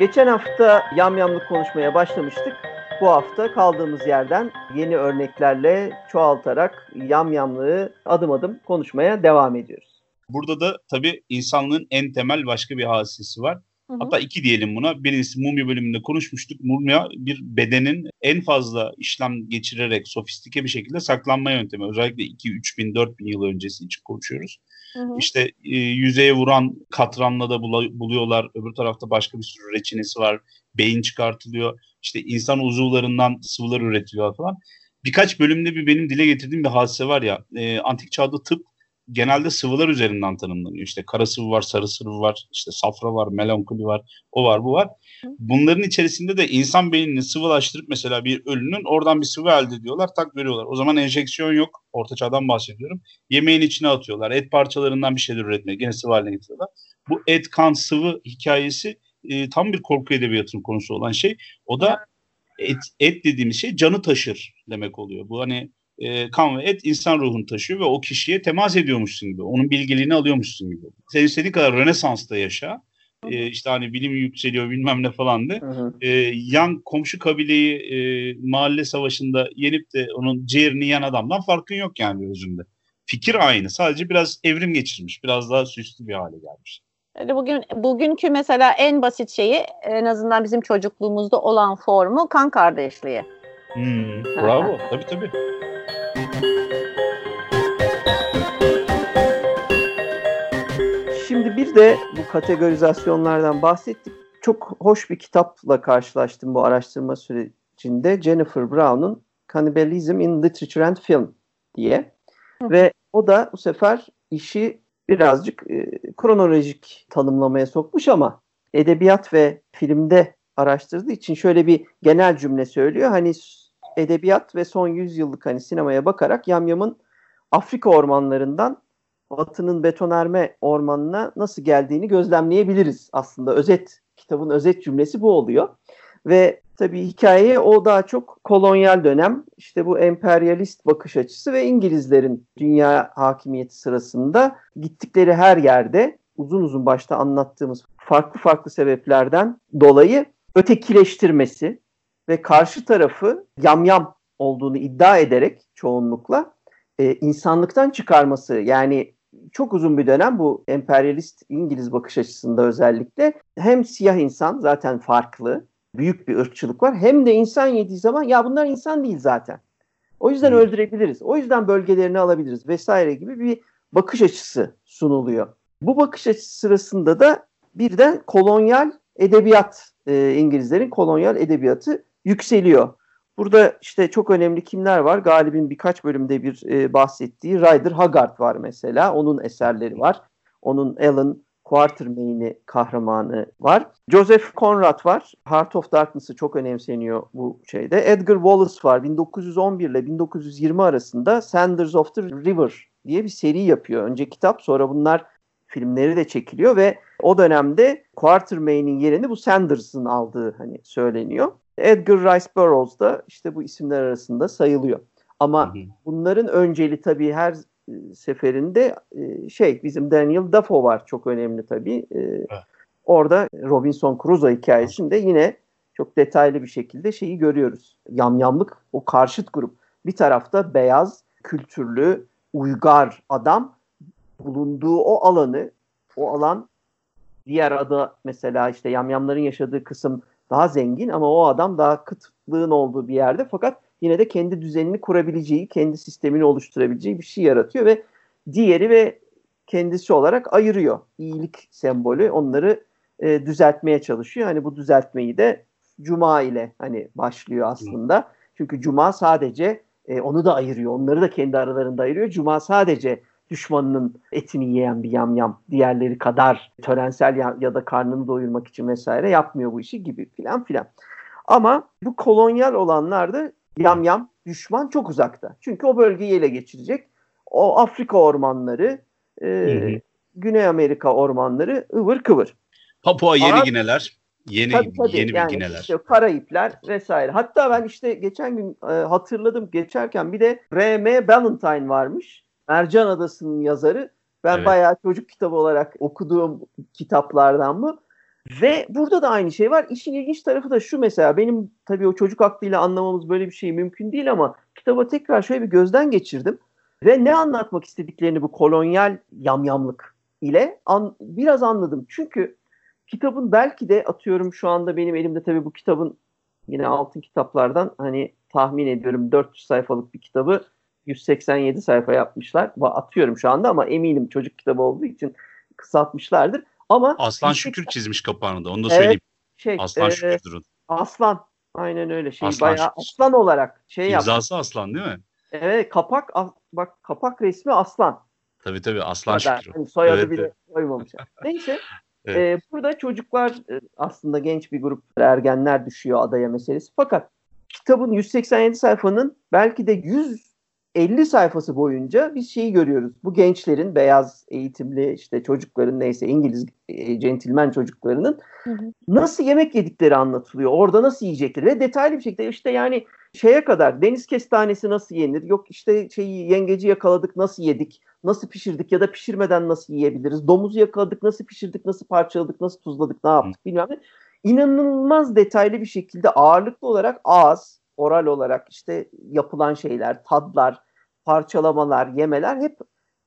Geçen hafta yamyamlık konuşmaya başlamıştık. Bu hafta kaldığımız yerden yeni örneklerle çoğaltarak yamyamlığı adım adım konuşmaya devam ediyoruz. Burada da tabii insanlığın en temel başka bir hadisesi var. Hı hı. Hatta iki diyelim buna. Birincisi mumya bölümünde konuşmuştuk. Mumya bir bedenin en fazla işlem geçirerek sofistike bir şekilde saklanma yöntemi. Özellikle 2, 3 bin, 4 bin yıl öncesi için konuşuyoruz. İşte e, yüzeye vuran katranla da buluyorlar. Öbür tarafta başka bir sürü reçinesi var. Beyin çıkartılıyor. İşte insan uzuvlarından sıvılar üretiliyor falan. Birkaç bölümde bir benim dile getirdiğim bir hadise var ya. E, antik çağda tıp genelde sıvılar üzerinden tanımlanıyor. İşte kara sıvı var, sarı sıvı var, işte safra var, melankoli var, o var, bu var. Bunların içerisinde de insan beynini sıvılaştırıp mesela bir ölünün oradan bir sıvı elde ediyorlar, tak veriyorlar. O zaman enjeksiyon yok. Orta çağdan bahsediyorum. Yemeğin içine atıyorlar. Et parçalarından bir şeyler üretmeye, gene sıvı haline getiriyorlar. Bu et, kan, sıvı hikayesi e, tam bir korku edebiyatının konusu olan şey. O da et, et dediğimiz şey canı taşır demek oluyor. Bu hani e, kan ve et insan ruhunu taşıyor ve o kişiye temas ediyormuşsun gibi. Onun bilgeliğini alıyormuşsun gibi. Sen istediğin kadar Rönesans'ta yaşa. E, işte hani bilim yükseliyor bilmem ne falan de. E, yan komşu kabileyi e, mahalle savaşında yenip de onun ciğerini yiyen adamdan farkın yok yani özünde. Fikir aynı. Sadece biraz evrim geçirmiş. Biraz daha süslü bir hale gelmiş. Bugün bugünkü mesela en basit şeyi en azından bizim çocukluğumuzda olan formu kan kardeşliği. Hmm, bravo. tabii tabii. Şimdi bir de bu kategorizasyonlardan bahsettik. Çok hoş bir kitapla karşılaştım bu araştırma sürecinde. Jennifer Brown'un Cannibalism in Literature and Film diye. Hı. Ve o da bu sefer işi birazcık e, kronolojik tanımlamaya sokmuş ama edebiyat ve filmde araştırdığı için şöyle bir genel cümle söylüyor. Hani edebiyat ve son 100 yıllık hani sinemaya bakarak Yamyam'ın Afrika ormanlarından Batı'nın betonarme ormanına nasıl geldiğini gözlemleyebiliriz aslında. Özet, kitabın özet cümlesi bu oluyor. Ve tabii hikaye o daha çok kolonyal dönem, işte bu emperyalist bakış açısı ve İngilizlerin dünya hakimiyeti sırasında gittikleri her yerde uzun uzun başta anlattığımız farklı farklı sebeplerden dolayı ötekileştirmesi ve karşı tarafı yamyam olduğunu iddia ederek çoğunlukla e, insanlıktan çıkarması yani çok uzun bir dönem bu emperyalist İngiliz bakış açısında özellikle hem siyah insan zaten farklı, büyük bir ırkçılık var hem de insan yediği zaman ya bunlar insan değil zaten. O yüzden öldürebiliriz. O yüzden bölgelerini alabiliriz vesaire gibi bir bakış açısı sunuluyor. Bu bakış açısı sırasında da birden kolonyal edebiyat, e, İngilizlerin kolonyal edebiyatı yükseliyor. Burada işte çok önemli kimler var? Galib'in birkaç bölümde bir e, bahsettiği Ryder Haggard var mesela. Onun eserleri var. Onun Alan Quatermain'i kahramanı var. Joseph Conrad var. Heart of Darkness'ı çok önemseniyor bu şeyde. Edgar Wallace var. 1911 ile 1920 arasında Sanders of the River diye bir seri yapıyor. Önce kitap sonra bunlar filmleri de çekiliyor ve o dönemde Quatermain'in yerini bu Sanders'ın aldığı hani söyleniyor. Edgar Rice Burroughs da işte bu isimler arasında sayılıyor. Ama hı hı. bunların önceli tabii her e, seferinde e, şey bizim Daniel Defoe var çok önemli tabii. E, evet. Orada Robinson Crusoe hikayesinde yine çok detaylı bir şekilde şeyi görüyoruz. Yamyamlık o karşıt grup. Bir tarafta beyaz, kültürlü, uygar adam bulunduğu o alanı, o alan diğer adı mesela işte yamyamların yaşadığı kısım daha zengin ama o adam daha kıtlığın olduğu bir yerde fakat yine de kendi düzenini kurabileceği, kendi sistemini oluşturabileceği bir şey yaratıyor ve diğeri ve kendisi olarak ayırıyor. İyilik sembolü onları e, düzeltmeye çalışıyor. Hani bu düzeltmeyi de Cuma ile hani başlıyor aslında. Çünkü Cuma sadece e, onu da ayırıyor. Onları da kendi aralarında ayırıyor. Cuma sadece düşmanının etini yiyen bir yamyam diğerleri kadar törensel ya, ya da karnını doyurmak için vesaire yapmıyor bu işi gibi filan filan. Ama bu kolonyal olanlar da Yam yam düşman çok uzakta. Çünkü o bölgeyi ele geçirecek. O Afrika ormanları, e, Güney Amerika ormanları ıvır kıvır. Papua Yeni Gineler. Yeni tabii, tabii. yeni yani Gineler. Işte Karayipler vesaire. Hatta ben işte geçen gün e, hatırladım geçerken bir de R.M. Ballantyne varmış. Mercan Adası'nın yazarı. Ben evet. bayağı çocuk kitabı olarak okuduğum kitaplardan bu. Ve burada da aynı şey var. İşin ilginç tarafı da şu mesela benim tabii o çocuk aklıyla anlamamız böyle bir şey mümkün değil ama kitaba tekrar şöyle bir gözden geçirdim. Ve ne anlatmak istediklerini bu kolonyal yamyamlık ile an, biraz anladım. Çünkü kitabın belki de atıyorum şu anda benim elimde tabii bu kitabın yine altın kitaplardan hani tahmin ediyorum 400 sayfalık bir kitabı 187 sayfa yapmışlar. Atıyorum şu anda ama eminim çocuk kitabı olduğu için kısaltmışlardır. Ama Aslan Şükür çizmiş kapağını da onu da evet, söyleyeyim. Şey, Aslan e, Şükür durun. Aslan. Aynen öyle şey. Aslan bayağı Şükür. aslan olarak şey yaptı. İmzası aslan değil mi? Evet kapak bak kapak resmi aslan. Tabii tabii aslan Şükür. Yani soyadı evet, bile evet. koymamış. Neyse. Evet. E, burada çocuklar e, aslında genç bir grup ergenler düşüyor adaya meselesi. Fakat kitabın 187 sayfanın belki de 100 50 sayfası boyunca biz şeyi görüyoruz. Bu gençlerin beyaz eğitimli işte çocukların neyse İngiliz e, centilmen çocuklarının hı hı. nasıl yemek yedikleri anlatılıyor. Orada nasıl yiyecekleri ve detaylı bir şekilde işte yani şeye kadar deniz kestanesi nasıl yenir? Yok işte şeyi yengeci yakaladık nasıl yedik? Nasıl pişirdik ya da pişirmeden nasıl yiyebiliriz? Domuzu yakaladık nasıl pişirdik? Nasıl parçaladık? Nasıl tuzladık? Ne yaptık? Bilmem ne. İnanılmaz detaylı bir şekilde ağırlıklı olarak ağız oral olarak işte yapılan şeyler, tadlar, parçalamalar, yemeler hep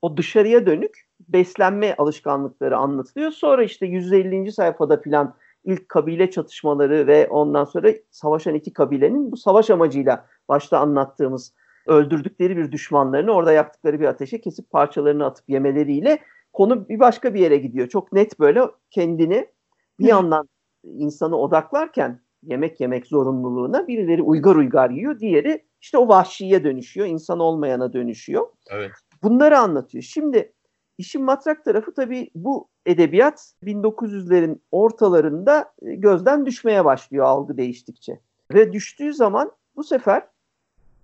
o dışarıya dönük beslenme alışkanlıkları anlatılıyor. Sonra işte 150. sayfada filan ilk kabile çatışmaları ve ondan sonra savaşan iki kabilenin bu savaş amacıyla başta anlattığımız öldürdükleri bir düşmanlarını orada yaktıkları bir ateşe kesip parçalarını atıp yemeleriyle konu bir başka bir yere gidiyor. Çok net böyle kendini bir yandan insanı odaklarken yemek yemek zorunluluğuna birileri uygar uygar yiyor, diğeri işte o vahşiye dönüşüyor, insan olmayana dönüşüyor. Evet. Bunları anlatıyor. Şimdi işin matrak tarafı tabii bu edebiyat 1900'lerin ortalarında e, gözden düşmeye başlıyor algı değiştikçe. Ve düştüğü zaman bu sefer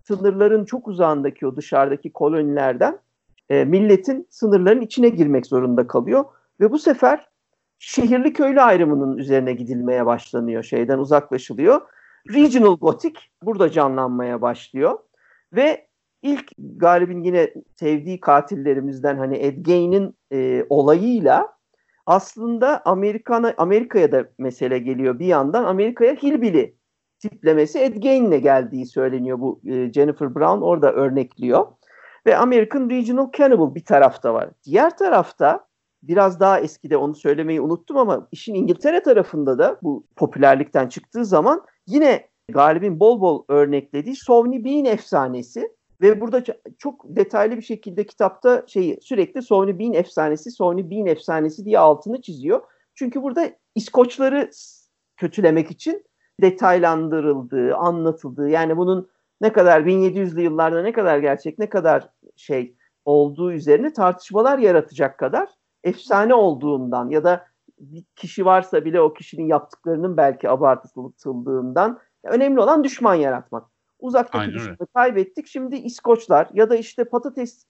sınırların çok uzağındaki o dışarıdaki kolonilerden e, milletin sınırların içine girmek zorunda kalıyor. Ve bu sefer şehirli köylü ayrımının üzerine gidilmeye başlanıyor. Şeyden uzaklaşılıyor. Regional Gothic burada canlanmaya başlıyor. Ve ilk Galip'in yine sevdiği katillerimizden hani Ed Gein'in e, olayıyla aslında Amerika'na Amerika'ya da mesele geliyor bir yandan. Amerika'ya Hillbilly tiplemesi Ed Gein'le geldiği söyleniyor bu e, Jennifer Brown orada örnekliyor. Ve American Regional Cannibal bir tarafta var. Diğer tarafta biraz daha eskide onu söylemeyi unuttum ama işin İngiltere tarafında da bu popülerlikten çıktığı zaman yine Galip'in bol bol örneklediği Sovni Bean efsanesi ve burada çok detaylı bir şekilde kitapta şeyi sürekli Sovni Bean efsanesi, Sovni Bean efsanesi diye altını çiziyor. Çünkü burada İskoçları kötülemek için detaylandırıldığı, anlatıldığı yani bunun ne kadar 1700'lü yıllarda ne kadar gerçek, ne kadar şey olduğu üzerine tartışmalar yaratacak kadar efsane olduğundan ya da bir kişi varsa bile o kişinin yaptıklarının belki abartıldığından önemli olan düşman yaratmak. Uzaktaki Aynen düşmanı öyle. kaybettik. Şimdi İskoçlar ya da işte patates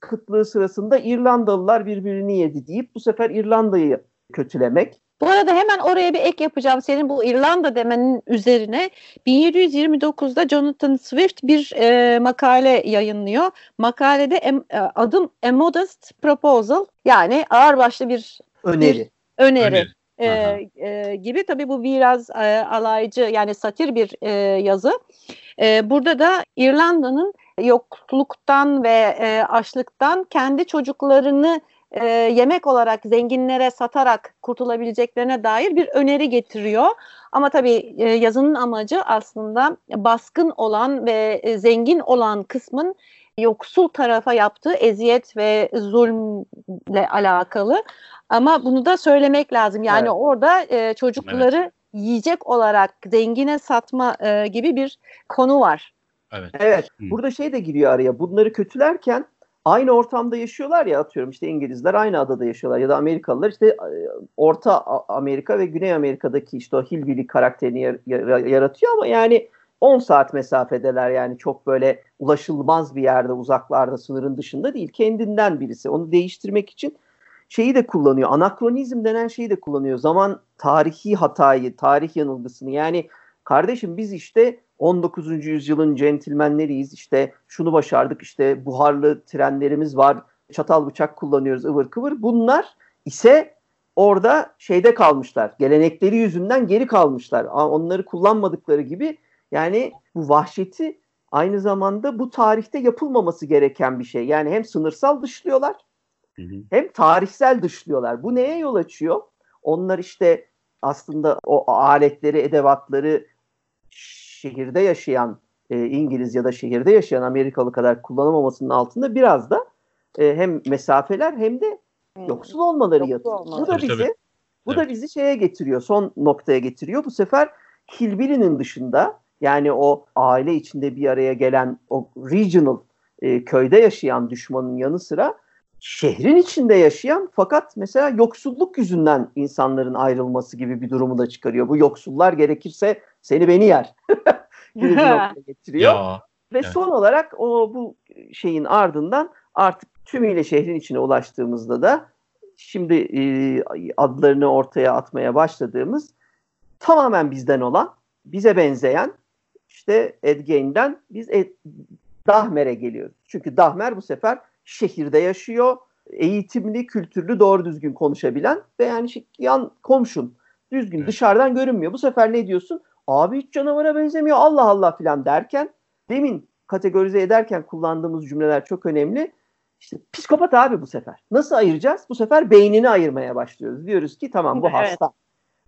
kıtlığı sırasında İrlandalılar birbirini yedi deyip bu sefer İrlanda'yı kötülemek. Bu arada hemen oraya bir ek yapacağım. Senin bu İrlanda demenin üzerine 1729'da Jonathan Swift bir e, makale yayınlıyor. Makalede em, e, adım A Modest Proposal yani ağırbaşlı bir öneri. Bir öneri. öneri. E, e, gibi tabii bu biraz e, alaycı yani satir bir e, yazı. E, burada da İrlanda'nın yokluktan ve e, açlıktan kendi çocuklarını e, yemek olarak zenginlere satarak kurtulabileceklerine dair bir öneri getiriyor. Ama tabii e, yazının amacı aslında baskın olan ve e, zengin olan kısmın yoksul tarafa yaptığı eziyet ve zulmle alakalı. Ama bunu da söylemek lazım. Yani evet. orada e, çocukları evet. yiyecek olarak zengine satma e, gibi bir konu var. Evet. Evet. Burada şey de giriyor araya. Bunları kötülerken aynı ortamda yaşıyorlar ya atıyorum işte İngilizler aynı adada yaşıyorlar ya da Amerikalılar. İşte e, Orta Amerika ve Güney Amerika'daki işte o Hillbilly karakterini yar, yar, yaratıyor ama yani 10 saat mesafedeler yani çok böyle ulaşılmaz bir yerde uzaklarda sınırın dışında değil. Kendinden birisi. Onu değiştirmek için şeyi de kullanıyor. Anakronizm denen şeyi de kullanıyor. Zaman tarihi hatayı tarih yanılgısını. Yani kardeşim biz işte 19. yüzyılın centilmenleriyiz işte şunu başardık işte buharlı trenlerimiz var çatal bıçak kullanıyoruz ıvır kıvır bunlar ise orada şeyde kalmışlar gelenekleri yüzünden geri kalmışlar onları kullanmadıkları gibi yani bu vahşeti aynı zamanda bu tarihte yapılmaması gereken bir şey. Yani hem sınırsal dışlıyorlar hı hı. hem tarihsel dışlıyorlar. Bu neye yol açıyor? Onlar işte aslında o aletleri, edevatları şehirde yaşayan e, İngiliz ya da şehirde yaşayan Amerikalı kadar kullanamamasının altında biraz da e, hem mesafeler hem de yoksul olmaları yatıyor. Bu da bizi bu evet. da bizi şeye getiriyor. Son noktaya getiriyor. Bu sefer Hillbilly'nin dışında yani o aile içinde bir araya gelen o regional e, köyde yaşayan düşmanın yanı sıra şehrin içinde yaşayan fakat mesela yoksulluk yüzünden insanların ayrılması gibi bir durumu da çıkarıyor. Bu yoksullar gerekirse seni beni yer gibi bir getiriyor. Ya, Ve evet. son olarak o bu şeyin ardından artık tümüyle şehrin içine ulaştığımızda da şimdi e, adlarını ortaya atmaya başladığımız tamamen bizden olan, bize benzeyen işte Ed Gein'den biz Ed, Dahmer'e geliyoruz. Çünkü Dahmer bu sefer şehirde yaşıyor. Eğitimli, kültürlü, doğru düzgün konuşabilen ve yani yan komşun düzgün evet. dışarıdan görünmüyor. Bu sefer ne diyorsun? Abi hiç canavara benzemiyor Allah Allah filan derken demin kategorize ederken kullandığımız cümleler çok önemli. İşte psikopat abi bu sefer. Nasıl ayıracağız? Bu sefer beynini ayırmaya başlıyoruz. Diyoruz ki tamam bu evet. hasta.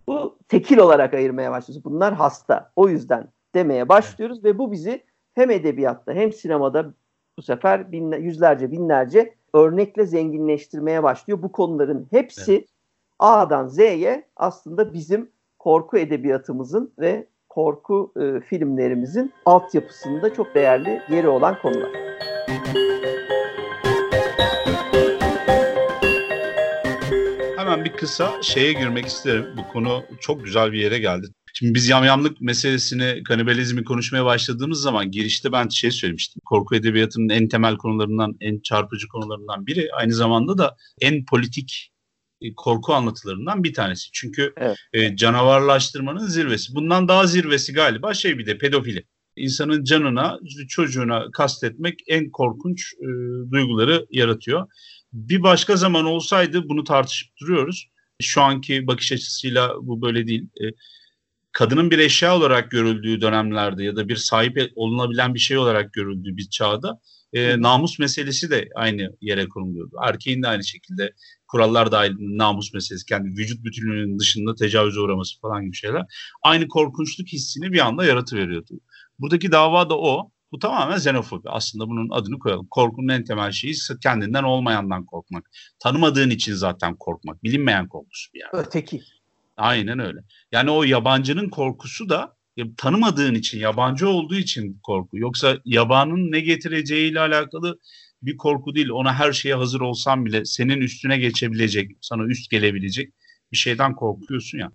Bu tekil olarak ayırmaya başlıyoruz. Bunlar hasta. O yüzden demeye başlıyoruz ve bu bizi hem edebiyatta hem sinemada bu sefer binle, yüzlerce binlerce örnekle zenginleştirmeye başlıyor. Bu konuların hepsi evet. A'dan Z'ye aslında bizim korku edebiyatımızın ve korku e, filmlerimizin altyapısında çok değerli yeri olan konular. Hemen bir kısa şeye girmek isterim. Bu konu çok güzel bir yere geldi. Şimdi biz yamyamlık meselesini, kanibalizmi konuşmaya başladığımız zaman girişte ben şey söylemiştim. Korku edebiyatının en temel konularından, en çarpıcı konularından biri. Aynı zamanda da en politik korku anlatılarından bir tanesi. Çünkü evet. e, canavarlaştırmanın zirvesi. Bundan daha zirvesi galiba şey bir de pedofili. İnsanın canına, çocuğuna kastetmek en korkunç e, duyguları yaratıyor. Bir başka zaman olsaydı bunu tartışıp duruyoruz. Şu anki bakış açısıyla bu böyle değil. E, kadının bir eşya olarak görüldüğü dönemlerde ya da bir sahip olunabilen bir şey olarak görüldüğü bir çağda e, namus meselesi de aynı yere konuluyordu. Erkeğin de aynı şekilde kurallar dahilinde namus meselesi, kendi vücut bütünlüğünün dışında tecavüze uğraması falan gibi şeyler aynı korkunçluk hissini bir anda yaratıveriyordu. Buradaki dava da o. Bu tamamen xenofobi. Aslında bunun adını koyalım. Korkunun en temel şeyi kendinden olmayandan korkmak. Tanımadığın için zaten korkmak. Bilinmeyen korkusu bir yani. Öteki. Aynen öyle. Yani o yabancının korkusu da ya, tanımadığın için, yabancı olduğu için korku. Yoksa yabanın ne getireceğiyle alakalı bir korku değil. Ona her şeye hazır olsan bile senin üstüne geçebilecek, sana üst gelebilecek bir şeyden korkuyorsun ya.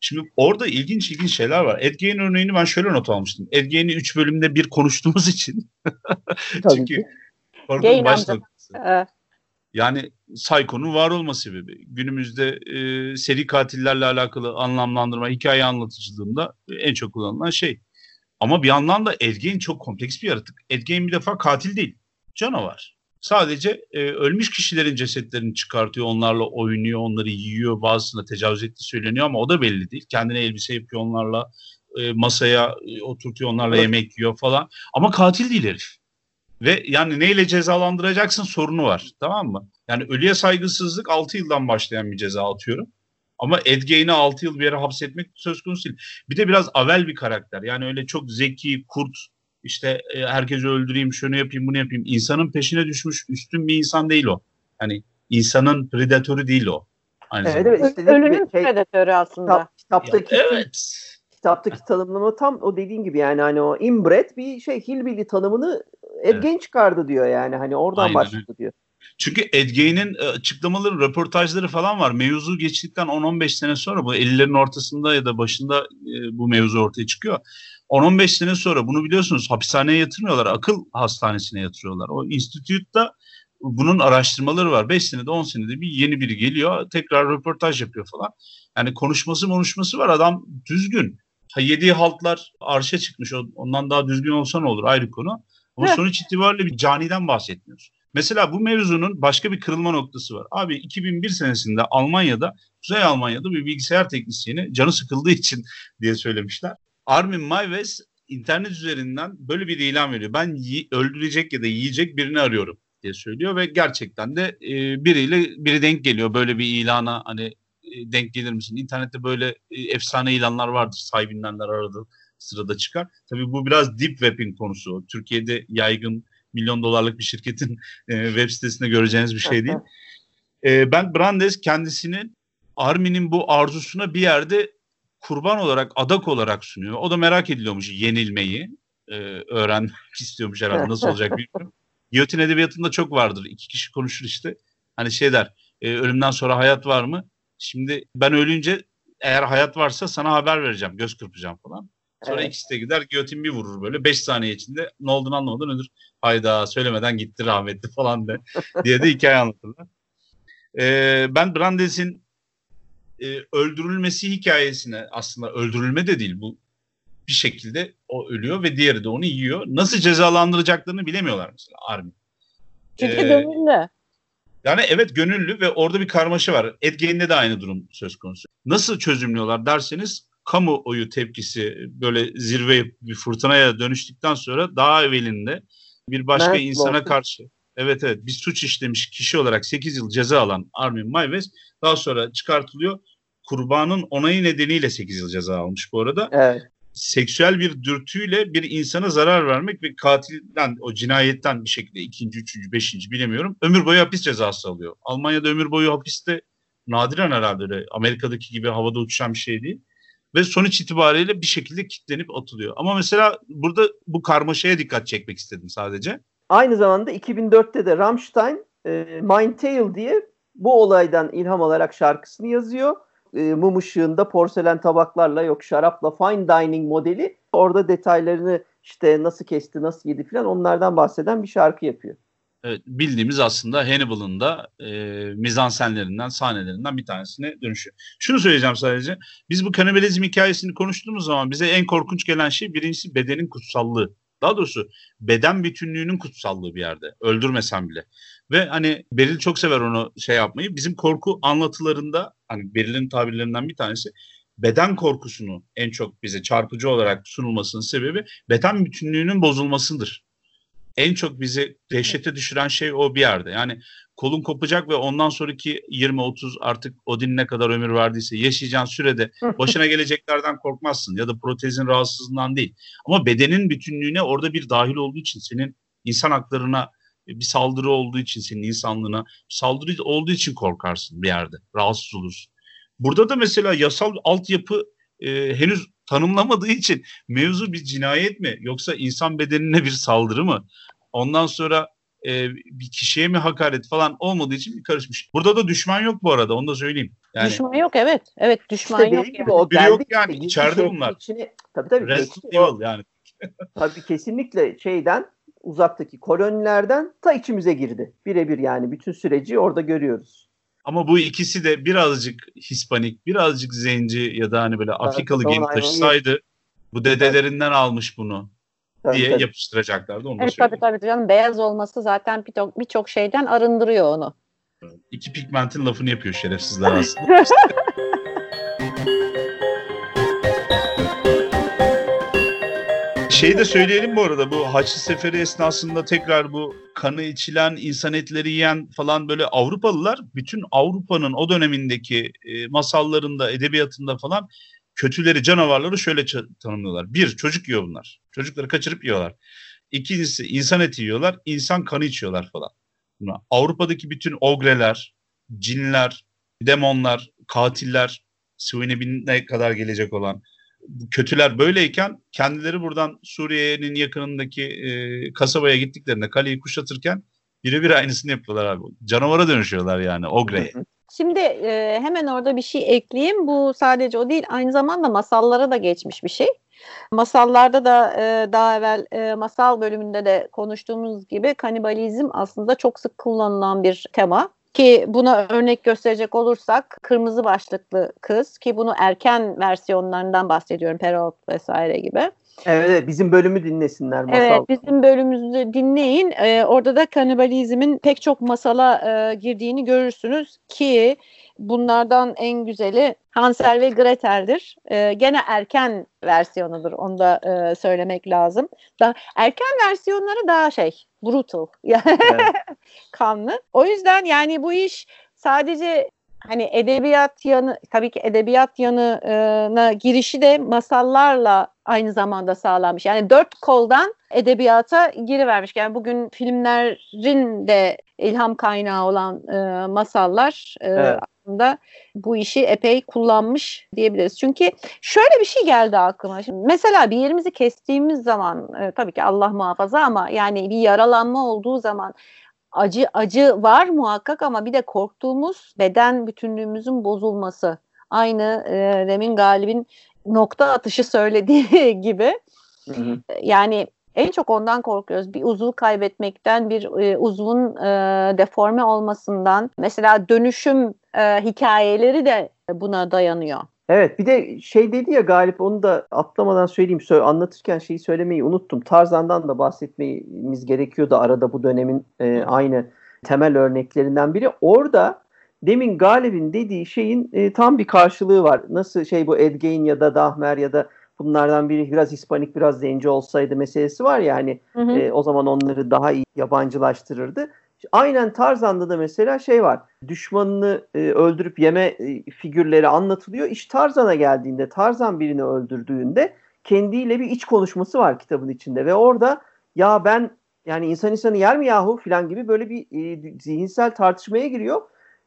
Şimdi orada ilginç ilginç şeyler var. Ed Gein örneğini ben şöyle not almıştım. Ed Gein'i 3 bölümde bir konuştuğumuz için. Çünkü korkunun baş noktası. Yani Psycho'nun var olma sebebi. Günümüzde e, seri katillerle alakalı anlamlandırma, hikaye anlatıcılığında en çok kullanılan şey. Ama bir yandan da Ed çok kompleks bir yaratık. Ed bir defa katil değil, canavar. Sadece e, ölmüş kişilerin cesetlerini çıkartıyor, onlarla oynuyor, onları yiyor, bazısına tecavüz ettiği söyleniyor ama o da belli değil. Kendine elbise yapıyor onlarla, e, masaya e, oturtuyor, onlarla evet. yemek yiyor falan. Ama katil değil herif. Ve yani neyle cezalandıracaksın sorunu var. Tamam mı? Yani ölüye saygısızlık 6 yıldan başlayan bir ceza atıyorum. Ama Ed Gein'i 6 yıl bir yere hapsetmek söz konusu değil. Bir de biraz avel bir karakter. Yani öyle çok zeki, kurt, işte e, herkesi öldüreyim, şunu yapayım, bunu yapayım. İnsanın peşine düşmüş üstün bir insan değil o. Hani insanın predatörü değil o. Aynı evet, evet, işte Ölümün şey, predatörü aslında. Kitap, kitaptaki, ya, evet. Kitaptaki tanımlama tam o dediğin gibi yani hani o inbred bir şey hillbilly tanımını Ed evet. çıkardı diyor yani hani oradan Aynen. başladı diyor. Çünkü Ed Gein'in e, açıklamaları, röportajları falan var. Mevzu geçtikten 10-15 sene sonra bu 50'lerin ortasında ya da başında e, bu mevzu ortaya çıkıyor. 10-15 sene sonra bunu biliyorsunuz hapishaneye yatırmıyorlar, akıl hastanesine yatırıyorlar. O institütta bunun araştırmaları var. 5 senede 10 senede bir yeni biri geliyor tekrar röportaj yapıyor falan. Yani konuşması konuşması var adam düzgün. Ha, yediği haltlar arşa çıkmış ondan daha düzgün olsa ne olur ayrı konu. Ama sonuç itibariyle bir caniden bahsetmiyoruz. Mesela bu mevzunun başka bir kırılma noktası var. Abi 2001 senesinde Almanya'da, Kuzey Almanya'da bir bilgisayar teknisyeni canı sıkıldığı için diye söylemişler. Armin Maives internet üzerinden böyle bir ilan veriyor. Ben öldürecek ya da yiyecek birini arıyorum diye söylüyor ve gerçekten de e, biriyle biri denk geliyor böyle bir ilana hani e, denk gelir misin? İnternette böyle e, efsane ilanlar vardır sahibinden aradığı sırada çıkar. Tabii bu biraz deep web'in konusu. Türkiye'de yaygın milyon dolarlık bir şirketin e, web sitesinde göreceğiniz bir şey değil. E, ben Brandes kendisini Armin'in bu arzusuna bir yerde kurban olarak, adak olarak sunuyor. O da merak ediyormuş yenilmeyi. E, öğrenmek istiyormuş herhalde nasıl olacak bilmiyorum. Giyotin edebiyatında çok vardır. İki kişi konuşur işte. Hani şey der, e, ölümden sonra hayat var mı? Şimdi ben ölünce eğer hayat varsa sana haber vereceğim, göz kırpacağım falan. Sonra evet. ikisi de gider giyotin bir vurur böyle. Beş saniye içinde ne olduğunu anlamadan ölür. Hayda söylemeden gitti rahmetli falan de diye de hikaye anlatırlar. Ee, ben Brandes'in e, öldürülmesi hikayesine aslında öldürülme de değil bu bir şekilde o ölüyor ve diğeri de onu yiyor. Nasıl cezalandıracaklarını bilemiyorlar mesela Armin. Çünkü ee, gönüllü. Yani evet gönüllü ve orada bir karmaşa var. Ed de aynı durum söz konusu. Nasıl çözümlüyorlar derseniz kamuoyu tepkisi böyle zirve bir fırtınaya dönüştükten sonra daha evvelinde bir başka evet, insana olsun. karşı evet evet bir suç işlemiş kişi olarak 8 yıl ceza alan Armin Mayves daha sonra çıkartılıyor. Kurbanın onayı nedeniyle 8 yıl ceza almış bu arada. Evet. Seksüel bir dürtüyle bir insana zarar vermek ve katilden o cinayetten bir şekilde ikinci, üçüncü, beşinci bilemiyorum. Ömür boyu hapis cezası alıyor. Almanya'da ömür boyu hapiste nadiren herhalde öyle Amerika'daki gibi havada uçuşan bir şey değil ve sonuç itibariyle bir şekilde kitlenip atılıyor. Ama mesela burada bu karmaşaya dikkat çekmek istedim sadece. Aynı zamanda 2004'te de Rammstein e, Mind Tale diye bu olaydan ilham alarak şarkısını yazıyor. E, mum ışığında porselen tabaklarla yok şarapla fine dining modeli orada detaylarını işte nasıl kesti nasıl yedi falan onlardan bahseden bir şarkı yapıyor. Evet, bildiğimiz aslında Hannibal'ın da e, mizansenlerinden, sahnelerinden bir tanesine dönüşüyor. Şunu söyleyeceğim sadece. Biz bu kanibalizm hikayesini konuştuğumuz zaman bize en korkunç gelen şey birincisi bedenin kutsallığı. Daha doğrusu beden bütünlüğünün kutsallığı bir yerde. Öldürmesen bile. Ve hani Beril çok sever onu şey yapmayı. Bizim korku anlatılarında hani Beril'in tabirlerinden bir tanesi beden korkusunu en çok bize çarpıcı olarak sunulmasının sebebi beden bütünlüğünün bozulmasıdır en çok bizi dehşete düşüren şey o bir yerde. Yani kolun kopacak ve ondan sonraki 20-30 artık Odin ne kadar ömür verdiyse yaşayacağın sürede başına geleceklerden korkmazsın ya da protezin rahatsızlığından değil. Ama bedenin bütünlüğüne orada bir dahil olduğu için senin insan haklarına bir saldırı olduğu için senin insanlığına saldırı olduğu için korkarsın bir yerde. Rahatsız olursun. Burada da mesela yasal altyapı e, henüz tanımlamadığı için mevzu bir cinayet mi yoksa insan bedenine bir saldırı mı? Ondan sonra e, bir kişiye mi hakaret falan olmadığı için bir karışmış. Burada da düşman yok bu arada onu da söyleyeyim. Yani, düşman yok evet. Evet düşman işte yok. Gibi, o Biri yok yani içeride şey, bunlar. Içine, tabii tabii. Resident Evil yani. tabii kesinlikle şeyden uzaktaki kolonilerden ta içimize girdi. Birebir yani bütün süreci orada görüyoruz. Ama bu ikisi de birazcık Hispanik, birazcık zenci ya da hani böyle Afrikalı evet, gemi taşısaydı bu dedelerinden almış bunu tabii, diye tabii. yapıştıracaklardı. Onu evet tabii tabii canım beyaz olması zaten birçok bir şeyden arındırıyor onu. İki pigmentin lafını yapıyor şerefsizler aslında. Şeyi de söyleyelim bu arada bu Haçlı Seferi esnasında tekrar bu kanı içilen, insan etleri yiyen falan böyle Avrupalılar bütün Avrupa'nın o dönemindeki e, masallarında, edebiyatında falan kötüleri, canavarları şöyle tanımlıyorlar. Bir, çocuk yiyor bunlar. Çocukları kaçırıp yiyorlar. İkincisi insan eti yiyorlar, insan kanı içiyorlar falan. Buna. Avrupa'daki bütün ogreler, cinler, demonlar, katiller, Swinebin'e kadar gelecek olan kötüler böyleyken kendileri buradan Suriye'nin yakınındaki e, kasabaya gittiklerinde kaleyi kuşatırken Birebir aynısını yapıyorlar abi. Canavara dönüşüyorlar yani Ogre'ye. Şimdi e, hemen orada bir şey ekleyeyim. Bu sadece o değil aynı zamanda masallara da geçmiş bir şey. Masallarda da e, daha evvel e, masal bölümünde de konuştuğumuz gibi kanibalizm aslında çok sık kullanılan bir tema. Ki buna örnek gösterecek olursak kırmızı başlıklı kız ki bunu erken versiyonlarından bahsediyorum Perrault vesaire gibi. Evet bizim bölümü dinlesinler masal. Evet bizim bölümümüzü dinleyin. Ee, orada da kanibalizmin pek çok masala e, girdiğini görürsünüz ki bunlardan en güzeli Hansel ve Gretel'dir. Ee, gene erken versiyonudur onu da e, söylemek lazım. Da, erken versiyonları daha şey brutal yani kanlı. O yüzden yani bu iş sadece hani edebiyat yanı tabii ki edebiyat yanına girişi de masallarla aynı zamanda sağlanmış. Yani dört koldan edebiyata girivermiş. Yani bugün filmlerin de ilham kaynağı olan e, masallar e, evet. aslında bu işi epey kullanmış diyebiliriz. Çünkü şöyle bir şey geldi aklıma. Şimdi mesela bir yerimizi kestiğimiz zaman e, tabii ki Allah muhafaza ama yani bir yaralanma olduğu zaman acı acı var muhakkak ama bir de korktuğumuz beden bütünlüğümüzün bozulması. Aynı e, demin Galip'in nokta atışı söylediği gibi. Hı hı. Yani en çok ondan korkuyoruz. Bir uzuv kaybetmekten, bir e, uzvun e, deforme olmasından. Mesela dönüşüm e, hikayeleri de buna dayanıyor. Evet bir de şey dedi ya Galip onu da atlamadan söyleyeyim. Sö anlatırken şeyi söylemeyi unuttum. Tarzan'dan da bahsetmemiz gerekiyordu arada bu dönemin e, aynı temel örneklerinden biri. Orada demin Galip'in dediği şeyin e, tam bir karşılığı var. Nasıl şey bu Edgain ya da Dahmer ya da bunlardan biri biraz Hispanik biraz zenci olsaydı meselesi var ya hani E, o zaman onları daha iyi yabancılaştırırdı. Aynen Tarzan'da da mesela şey var. Düşmanını e, öldürüp yeme e, figürleri anlatılıyor. İş Tarzan'a geldiğinde Tarzan birini öldürdüğünde kendiyle bir iç konuşması var kitabın içinde ve orada ya ben yani insan insanı yer mi yahu filan gibi böyle bir e, zihinsel tartışmaya giriyor.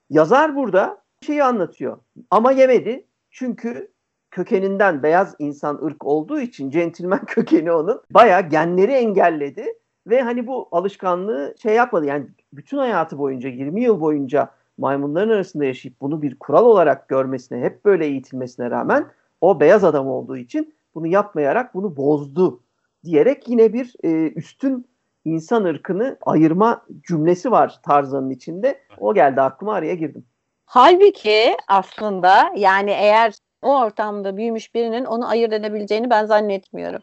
Yazar burada şeyi anlatıyor ama yemedi çünkü kökeninden beyaz insan ırk olduğu için centilmen kökeni onun bayağı genleri engelledi ve hani bu alışkanlığı şey yapmadı yani bütün hayatı boyunca 20 yıl boyunca maymunların arasında yaşayıp bunu bir kural olarak görmesine hep böyle eğitilmesine rağmen o beyaz adam olduğu için bunu yapmayarak bunu bozdu diyerek yine bir e, üstün insan ırkını ayırma cümlesi var Tarzan'ın içinde. O geldi aklıma araya girdim. Halbuki aslında yani eğer o ortamda büyümüş birinin onu ayırt edebileceğini ben zannetmiyorum.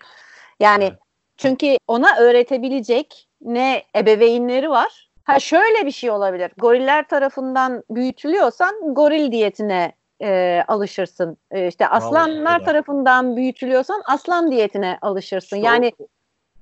Yani evet. çünkü ona öğretebilecek ne ebeveynleri var. Ha şöyle bir şey olabilir. Goriller tarafından büyütülüyorsan goril diyetine e, alışırsın. E, işte aslanlar tarafından büyütülüyorsan aslan diyetine alışırsın. İşte yani o,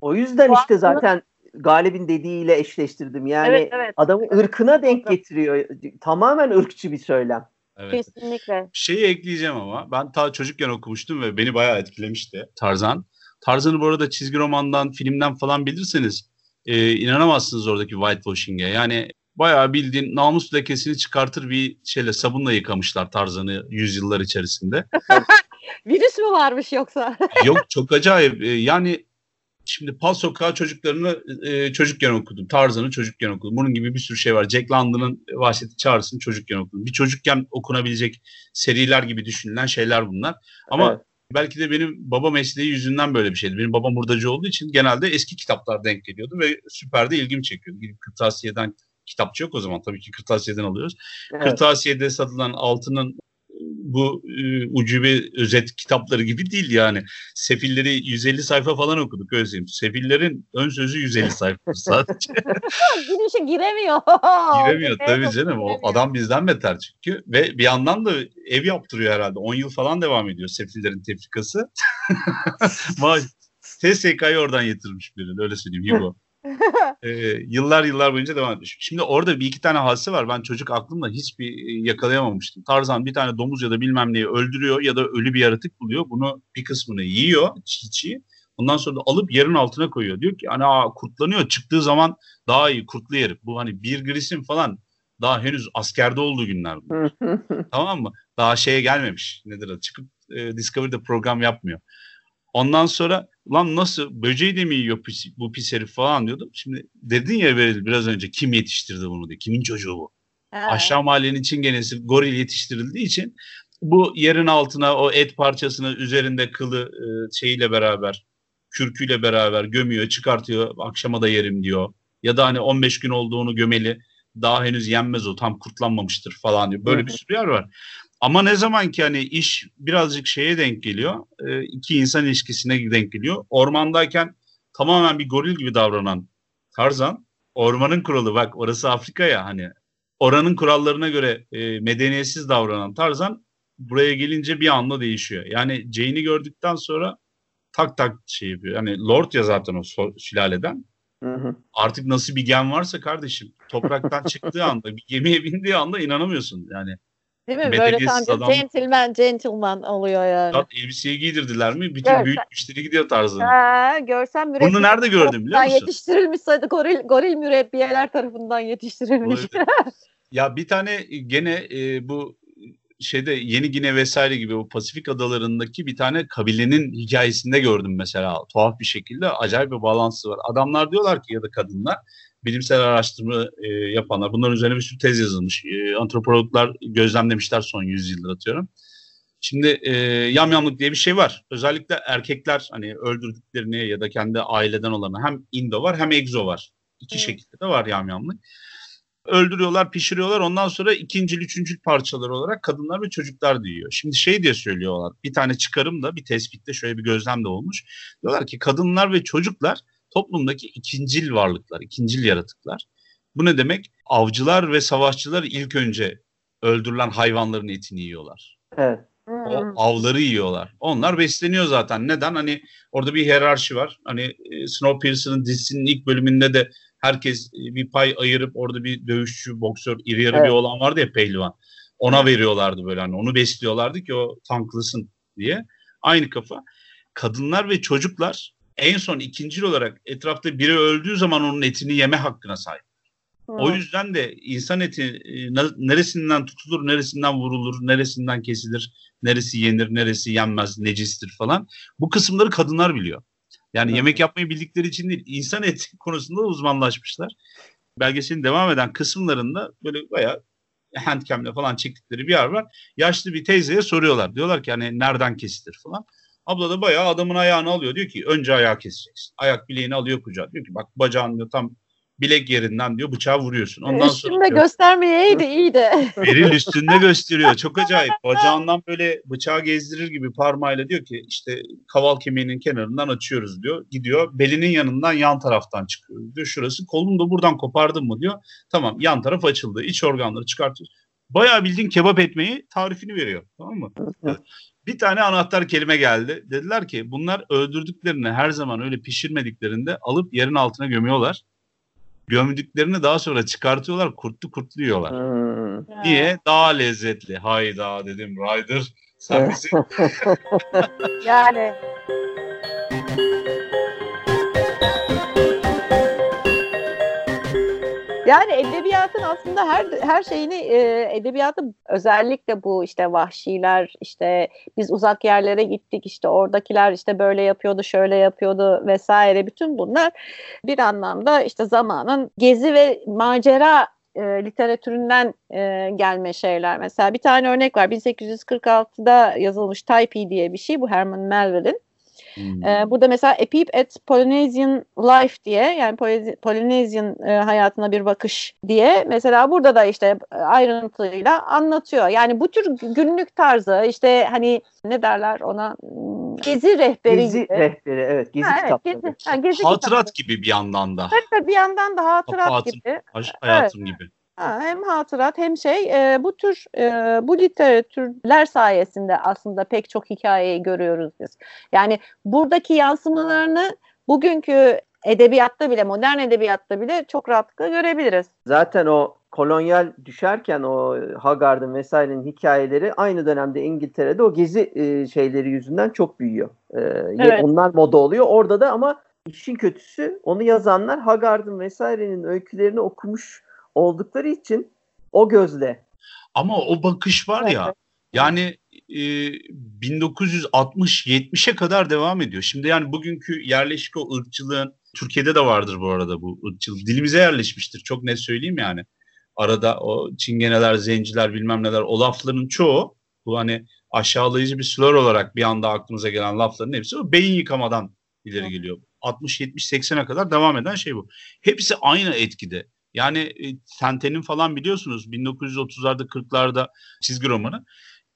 o yüzden işte zaten Galip'in dediğiyle eşleştirdim. Yani evet, evet. adamı ırkına denk getiriyor. Tamamen ırkçı bir söylem. Evet. Kesinlikle. Şeyi ekleyeceğim ama ben ta çocukken okumuştum ve beni bayağı etkilemişti Tarzan. Tarzan'ı bu arada çizgi romandan, filmden falan bilirseniz e, inanamazsınız oradaki whitewashing'e. Yani bayağı bildiğin namus lekesini çıkartır bir şeyle sabunla yıkamışlar Tarzan'ı yüzyıllar içerisinde. Virüs mü varmış yoksa? Yok çok acayip. E, yani Şimdi Pal Sokağı çocuklarını e, çocukken okudum. Tarzan'ı çocukken okudum. Bunun gibi bir sürü şey var. Jack London'ın Vahşeti Çağrısı'nı çocukken okudum. Bir çocukken okunabilecek seriler gibi düşünülen şeyler bunlar. Ama evet. Belki de benim baba mesleği yüzünden böyle bir şeydi. Benim babam hurdacı olduğu için genelde eski kitaplar denk geliyordu ve süper de ilgimi çekiyordu. Gidip kırtasiyeden kitapçı yok o zaman. Tabii ki kırtasiyeden alıyoruz. Evet. Kırtasiyede satılan altının bu e, ucube özet kitapları gibi değil yani. Sefilleri 150 sayfa falan okuduk öyle Sefillerin ön sözü 150 sayfa sadece. Girişe giremiyor. giremiyor tabii canım. O adam bizden beter çünkü. Ve bir yandan da ev yaptırıyor herhalde. 10 yıl falan devam ediyor Sefillerin tefrikası. Vay. TSK'yı oradan getirmiş biri öyle söyleyeyim Hugo ee, yıllar yıllar boyunca devam etmiş. Şimdi orada bir iki tane hadise var. Ben çocuk aklımda hiçbir e, yakalayamamıştım. Tarzan bir tane domuz ya da bilmem neyi öldürüyor ya da ölü bir yaratık buluyor. Bunu bir kısmını yiyor çiğ çiğ. Ondan sonra da alıp yerin altına koyuyor. Diyor ki hani kurtlanıyor. Çıktığı zaman daha iyi kurtlu yer. Bu hani bir grisin falan daha henüz askerde olduğu günler bunlar. tamam mı? Daha şeye gelmemiş. Nedir adı? Çıkıp e, Discovery'de program yapmıyor. Ondan sonra Ulan nasıl böceği de mi yiyor pis, bu pis herif falan diyordum. Şimdi dedin ya biraz önce kim yetiştirdi bunu diye. Kimin çocuğu bu? Evet. Aşağı mahallenin çingenesi goril yetiştirildiği için bu yerin altına o et parçasını üzerinde kılı e, şeyiyle beraber kürküyle beraber gömüyor, çıkartıyor. Akşama da yerim diyor. Ya da hani 15 gün olduğunu gömeli daha henüz yenmez o tam kurtlanmamıştır falan diyor. Böyle bir sürü yer var. Ama ne zaman ki hani iş birazcık şeye denk geliyor, e, iki insan ilişkisine denk geliyor. Ormandayken tamamen bir goril gibi davranan Tarzan, ormanın kuralı bak orası Afrika ya hani oranın kurallarına göre e, medeniyetsiz davranan Tarzan buraya gelince bir anda değişiyor. Yani Jane'i gördükten sonra tak tak şey yapıyor. Yani Lord ya zaten o sülaleden. Hı hı. Artık nasıl bir gen varsa kardeşim topraktan çıktığı anda bir gemiye bindiği anda inanamıyorsun yani. Değil mi? Böyle tam adam... gentleman, gentleman oluyor yani. Tat elbiseyi giydirdiler mi? Bütün Görsen. büyük müşteri gidiyor tarzında. Ha, görsem mürebbiye. Bunu nerede gördüm biliyor musun? Yetiştirilmiş goril, goril mürebbiyeler tarafından yetiştirilmiş. ya bir tane gene e, bu şeyde Yeni Gine vesaire gibi o Pasifik adalarındaki bir tane kabilenin hikayesinde gördüm mesela. Tuhaf bir şekilde acayip bir bağlantısı var. Adamlar diyorlar ki ya da kadınlar bilimsel araştırma e, yapanlar bunların üzerine bir sürü tez yazılmış. E, antropologlar gözlemlemişler son yüzyıldır atıyorum. Şimdi e, yamyamlık diye bir şey var. Özellikle erkekler hani öldürdüklerini ya da kendi aileden olanı hem indo var hem egzo var. İki evet. şekilde de var yamyamlık öldürüyorlar, pişiriyorlar. Ondan sonra ikincil, üçüncül parçalar olarak kadınlar ve çocuklar diyor. Şimdi şey diye söylüyorlar. Bir tane çıkarım da bir tespitte şöyle bir gözlem de olmuş. Diyorlar ki kadınlar ve çocuklar toplumdaki ikincil varlıklar, ikincil yaratıklar. Bu ne demek? Avcılar ve savaşçılar ilk önce öldürülen hayvanların etini yiyorlar. Evet. O avları yiyorlar. Onlar besleniyor zaten. Neden? Hani orada bir hiyerarşi var. Hani e, Snowpiercer'ın dizisinin ilk bölümünde de herkes e, bir pay ayırıp orada bir dövüşçü, boksör, iri yarı evet. bir olan vardı ya pehlivan. Ona veriyorlardı böyle hani onu besliyorlardı ki o tanklısın diye. Aynı kafa. Kadınlar ve çocuklar en son ikincil olarak etrafta biri öldüğü zaman onun etini yeme hakkına sahip. Hmm. O yüzden de insan eti e, neresinden tutulur, neresinden vurulur, neresinden kesilir, neresi yenir, neresi yenmez, necistir falan. Bu kısımları kadınlar biliyor. Yani evet. yemek yapmayı bildikleri için değil, insan eti konusunda uzmanlaşmışlar. Belgeselin devam eden kısımlarında böyle bayağı handcam'le falan çektikleri bir yer var. Yaşlı bir teyzeye soruyorlar. Diyorlar ki hani nereden kesilir falan. Abla da bayağı adamın ayağını alıyor. Diyor ki önce ayağı keseceksin. Ayak bileğini alıyor kucağa. Diyor ki bak bacağın diyor tam bilek yerinden diyor bıçağı vuruyorsun. Ondan Üstünde sonra diyor, göstermeyeydi iyiydi. Beril üstünde gösteriyor. Çok acayip. Bacağından böyle bıçağı gezdirir gibi parmağıyla diyor ki işte kaval kemiğinin kenarından açıyoruz diyor. Gidiyor belinin yanından yan taraftan çıkıyor diyor. Şurası kolunu da buradan kopardın mı diyor. Tamam yan taraf açıldı. İç organları çıkartıyor. Bayağı bildiğin kebap etmeyi tarifini veriyor. Tamam mı? Bir tane anahtar kelime geldi. Dediler ki bunlar öldürdüklerini her zaman öyle pişirmediklerinde alıp yerin altına gömüyorlar gömdüklerini daha sonra çıkartıyorlar kurtlu kurtlu yiyorlar. Hmm. Niye? Daha lezzetli. Hayda dedim Ryder. Sen misin? yani Yani edebiyatın aslında her her şeyini e, edebiyatın özellikle bu işte vahşiler işte biz uzak yerlere gittik işte oradakiler işte böyle yapıyordu şöyle yapıyordu vesaire bütün bunlar bir anlamda işte zamanın gezi ve macera e, literatüründen e, gelme şeyler. Mesela bir tane örnek var 1846'da yazılmış Typee diye bir şey bu Herman Melville'in. Hmm. E, burada mesela A Peep at Polynesian Life diye yani Polynesian e, hayatına bir bakış diye mesela burada da işte ayrıntıyla anlatıyor. Yani bu tür günlük tarzı işte hani ne derler ona hmm, gezi rehberi gezi gibi. rehberi evet gezi ha, kitapları. gezi, ha, gezi hatırat kitapları. gibi bir yandan da. Evet bir yandan da hatırat Hayatım, gibi. Hayatım evet. gibi. Ha, hem hatırat hem şey e, bu tür e, bu literatürler sayesinde aslında pek çok hikayeyi görüyoruz biz. Yani buradaki yansımalarını bugünkü edebiyatta bile modern edebiyatta bile çok rahatlıkla görebiliriz. Zaten o kolonyal düşerken o Haggard'ın vesairenin hikayeleri aynı dönemde İngiltere'de o gezi e, şeyleri yüzünden çok büyüyor. E, evet. Onlar moda oluyor. Orada da ama işin kötüsü onu yazanlar Haggard'ın vesairenin öykülerini okumuş oldukları için o gözle. Ama o bakış var ya yani e, 1960-70'e kadar devam ediyor. Şimdi yani bugünkü yerleşik o ırkçılığın Türkiye'de de vardır bu arada bu ırkçılık. Dilimize yerleşmiştir. Çok net söyleyeyim yani. Arada o çingeneler, zenciler bilmem neler o lafların çoğu bu hani aşağılayıcı bir slur olarak bir anda aklımıza gelen lafların hepsi o beyin yıkamadan ileri geliyor. 60 70 80'e kadar devam eden şey bu. Hepsi aynı etkide. Yani e, Tenten'in falan biliyorsunuz 1930'larda 40'larda çizgi romanı.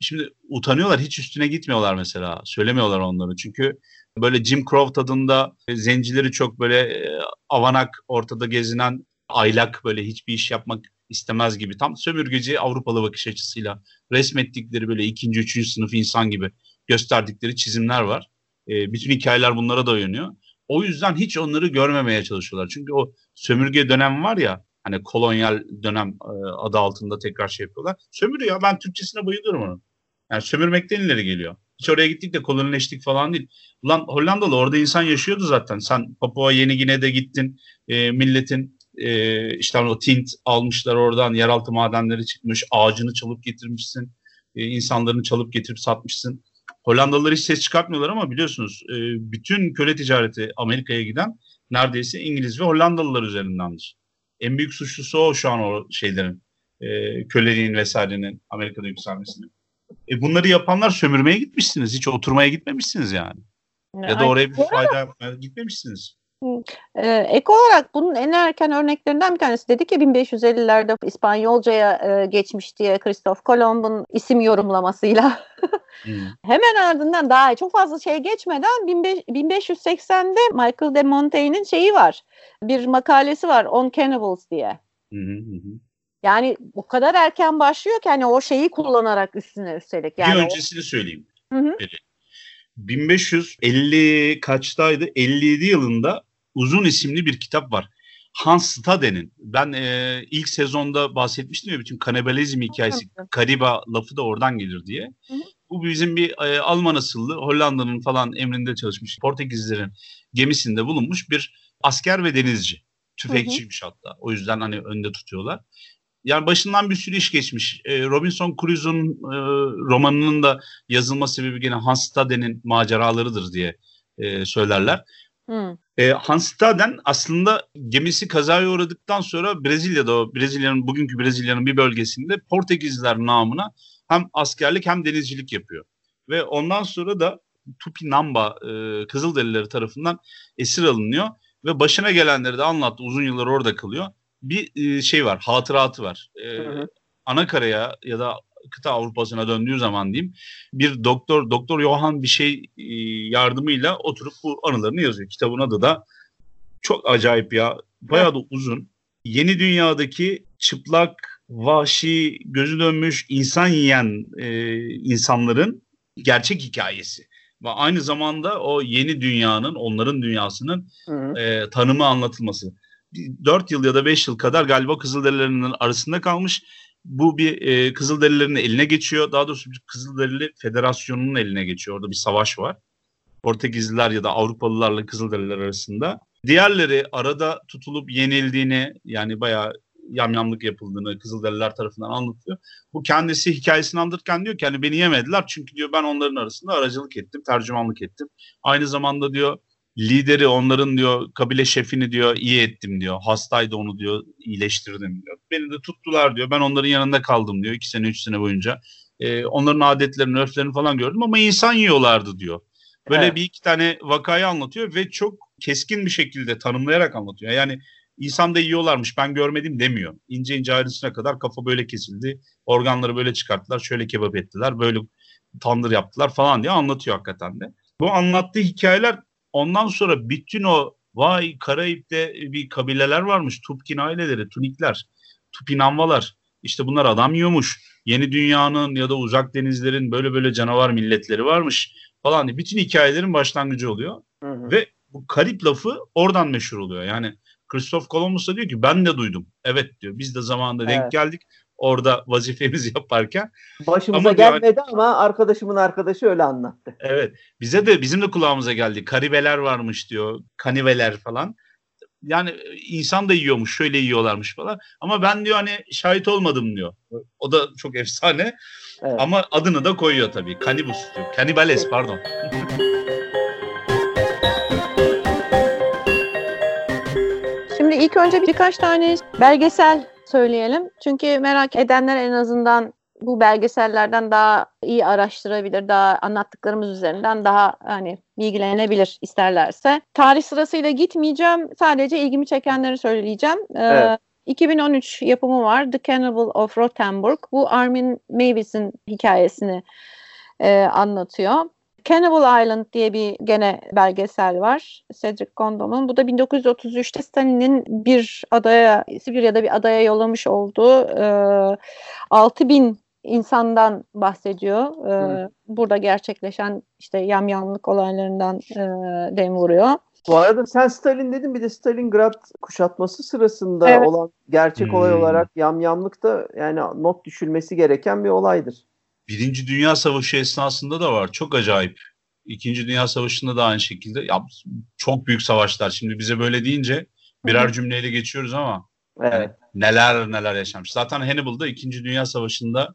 Şimdi utanıyorlar hiç üstüne gitmiyorlar mesela. Söylemiyorlar onları. Çünkü böyle Jim Crow tadında e, zencileri çok böyle e, avanak ortada gezinen aylak böyle hiçbir iş yapmak istemez gibi. Tam sömürgeci Avrupalı bakış açısıyla resmettikleri böyle ikinci, üçüncü sınıf insan gibi gösterdikleri çizimler var. E, bütün hikayeler bunlara dayanıyor. O yüzden hiç onları görmemeye çalışıyorlar. Çünkü o sömürge dönem var ya hani kolonyal dönem e, adı altında tekrar şey yapıyorlar. Sömürüyor. Ben Türkçesine bayılıyorum onun. Yani sömürmekten ileri geliyor. Hiç oraya gittik de kolonileştik falan değil. Ulan Hollandalı orada insan yaşıyordu zaten. Sen Papua Yeni Gine'de gittin. E, milletin e, işte o tint almışlar oradan. Yeraltı madenleri çıkmış. Ağacını çalıp getirmişsin. E, insanlarını çalıp getirip satmışsın. Hollandalılar hiç ses çıkartmıyorlar ama biliyorsunuz e, bütün köle ticareti Amerika'ya giden neredeyse İngiliz ve Hollandalılar üzerindendir. En büyük suçlusu o şu an o şeylerin e, köleliğin vesairenin Amerika'da yükselmesinin. E, bunları yapanlar sömürmeye gitmişsiniz. Hiç oturmaya gitmemişsiniz yani. Ya da oraya bir fayda gitmemişsiniz. Ee, ek olarak bunun en erken örneklerinden bir tanesi dedi ki 1550'lerde İspanyolcaya e, geçmiş diye Christoph Kolomb'un isim yorumlamasıyla. hmm. Hemen ardından daha çok fazla şey geçmeden 1580'de Michael de Montaigne'in şeyi var. Bir makalesi var On Cannibals diye. Yani o kadar erken başlıyor ki hani o şeyi kullanarak üstüne üstelik. Yani bir öncesini söyleyeyim. Hı hı. 1550 kaçtaydı? 57 yılında Uzun isimli bir kitap var. Hans Stade'nin. Ben e, ilk sezonda bahsetmiştim ya bütün kanibalizm hikayesi, kariba lafı da oradan gelir diye. Bu bizim bir e, Alman asıllı, Hollanda'nın falan emrinde çalışmış, Portekizlerin gemisinde bulunmuş bir asker ve denizci. Tüfekçiymiş hatta. O yüzden hani önde tutuyorlar. Yani başından bir sürü iş geçmiş. E, Robinson Crusoe'un e, romanının da yazılma sebebi gene Hans Stade'nin maceralarıdır diye e, söylerler. Hmm. E, Hans Staden aslında gemisi kazaya uğradıktan sonra Brezilya'da o Brezilya'nın bugünkü Brezilya'nın bir bölgesinde Portekizliler namına hem askerlik hem denizcilik yapıyor. Ve ondan sonra da Tupinamba e, Kızılderilileri tarafından esir alınıyor ve başına gelenleri de anlattı. Uzun yıllar orada kalıyor. Bir e, şey var, hatıratı var. E, hı hı. Anakara'ya ya da kıta Avrupa'sına döndüğü zaman diyeyim bir doktor doktor Johan bir şey e, yardımıyla oturup bu anılarını yazıyor. Kitabın adı da çok acayip ya. Bayağı da uzun. Yeni dünyadaki çıplak, vahşi, gözü dönmüş, insan yiyen e, insanların gerçek hikayesi. Ve aynı zamanda o yeni dünyanın, onların dünyasının e, tanımı anlatılması. 4 yıl ya da 5 yıl kadar galiba Kızılderililerin arasında kalmış bu bir e, Kızılderililerin eline geçiyor. Daha doğrusu bir Kızılderili Federasyonu'nun eline geçiyor. Orada bir savaş var. Portekizliler ya da Avrupalılarla Kızılderililer arasında. Diğerleri arada tutulup yenildiğini yani bayağı yamyamlık yapıldığını Kızılderililer tarafından anlatıyor. Bu kendisi hikayesini anlatırken diyor ki hani beni yemediler çünkü diyor ben onların arasında aracılık ettim, tercümanlık ettim. Aynı zamanda diyor lideri onların diyor kabile şefini diyor iyi ettim diyor. Hastaydı onu diyor iyileştirdim diyor. Beni de tuttular diyor. Ben onların yanında kaldım diyor iki sene üç sene boyunca. Ee, onların adetlerini, örflerini falan gördüm ama insan yiyorlardı diyor. Böyle evet. bir iki tane vakayı anlatıyor ve çok keskin bir şekilde tanımlayarak anlatıyor. Yani insan da yiyorlarmış ben görmedim demiyor. İnce ince ayrıntısına kadar kafa böyle kesildi. Organları böyle çıkarttılar. Şöyle kebap ettiler. Böyle tandır yaptılar falan diye anlatıyor hakikaten de. Bu anlattığı hikayeler Ondan sonra bütün o vay Karayip'te bir kabileler varmış. Tupkin aileleri, Tunikler, Tupinanvalar. İşte bunlar adam yiyormuş. Yeni dünyanın ya da uzak denizlerin böyle böyle canavar milletleri varmış falan diye. Bütün hikayelerin başlangıcı oluyor. Hı hı. Ve bu Karip lafı oradan meşhur oluyor. Yani Christoph Columbus da diyor ki ben de duydum. Evet diyor. Biz de zamanında evet. denk geldik orada vazifemizi yaparken. Başımıza ama gelmedi diyor, ama arkadaşımın arkadaşı öyle anlattı. Evet. Bize de bizim de kulağımıza geldi. Karibeler varmış diyor. Kaniveler falan. yani insan da yiyormuş şöyle yiyorlarmış falan. Ama ben diyor hani şahit olmadım diyor. O da çok efsane. Evet. Ama adını da koyuyor tabii. Kanibus diyor. Kanibales pardon. Şimdi ilk önce birkaç tane belgesel söyleyelim. Çünkü merak edenler en azından bu belgesellerden daha iyi araştırabilir, daha anlattıklarımız üzerinden daha hani bilgilenebilir isterlerse. Tarih sırasıyla gitmeyeceğim. Sadece ilgimi çekenleri söyleyeceğim. Ee, evet. 2013 yapımı var. The Cannibal of Rothenburg. Bu Armin Mavis'in hikayesini e, anlatıyor. Cannibal Island diye bir gene belgesel var. Cedric Gondom'un. Bu da 1933'te Stalin'in bir adaya, Sibirya'da bir adaya yollamış olduğu e, 6000 insandan bahsediyor. Ee, burada gerçekleşen işte yamyamlık olaylarından e, dem vuruyor. Bu arada sen Stalin dedin bir de Stalingrad kuşatması sırasında evet. olan gerçek hmm. olay olarak yamyamlık da yani not düşülmesi gereken bir olaydır. Birinci Dünya Savaşı esnasında da var. Çok acayip. İkinci Dünya Savaşı'nda da aynı şekilde. Ya, çok büyük savaşlar. Şimdi bize böyle deyince birer cümleyle geçiyoruz ama evet. yani neler neler yaşamış. Zaten Hannibal'da İkinci Dünya Savaşı'nda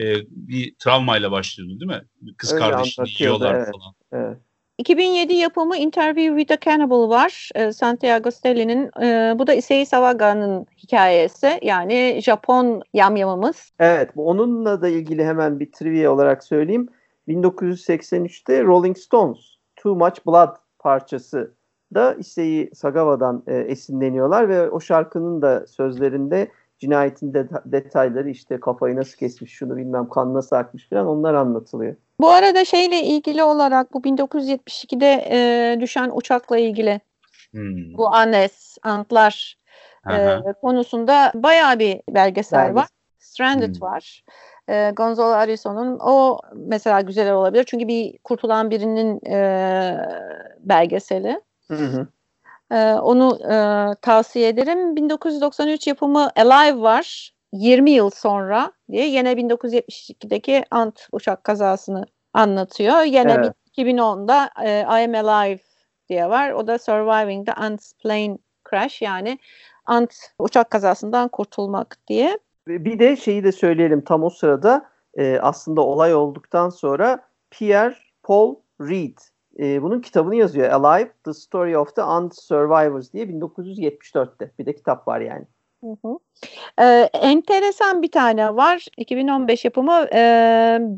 e, bir travmayla başlıyordu değil mi? Kız Öyle kardeşini yiyorlar evet, falan. Evet. 2007 yapımı Interview with a Cannibal var. E, Santiago Stelli'nin. E, bu da Issei Sawaga'nın hikayesi. Yani Japon yamyamımız. Evet. Onunla da ilgili hemen bir trivia olarak söyleyeyim. 1983'te Rolling Stones Too Much Blood parçası da Issei Sagawa'dan e, esinleniyorlar ve o şarkının da sözlerinde cinayetin de, detayları işte kafayı nasıl kesmiş şunu bilmem kan nasıl akmış falan onlar anlatılıyor. Bu arada şeyle ilgili olarak bu 1972'de e, düşen uçakla ilgili hmm. bu Anes, Antlar e, konusunda bayağı bir belgesel Belges. var. Stranded hmm. var. E, Gonzalo Arison'un o mesela güzel olabilir. Çünkü bir kurtulan birinin e, belgeseli. Hı hı. Ee, onu e, tavsiye ederim. 1993 yapımı Alive var. 20 yıl sonra diye yine 1972'deki Ant uçak kazasını anlatıyor. Yine evet. 2010'da e, I Am Alive diye var. O da Surviving the Ant's Plane Crash yani Ant uçak kazasından kurtulmak diye. Bir de şeyi de söyleyelim tam o sırada e, aslında olay olduktan sonra Pierre Paul Reed e, bunun kitabını yazıyor. Alive, The Story of the Unsurvivors diye 1974'te. Bir de kitap var yani. Hı hı. Ee, enteresan bir tane var. 2015 yapımı e,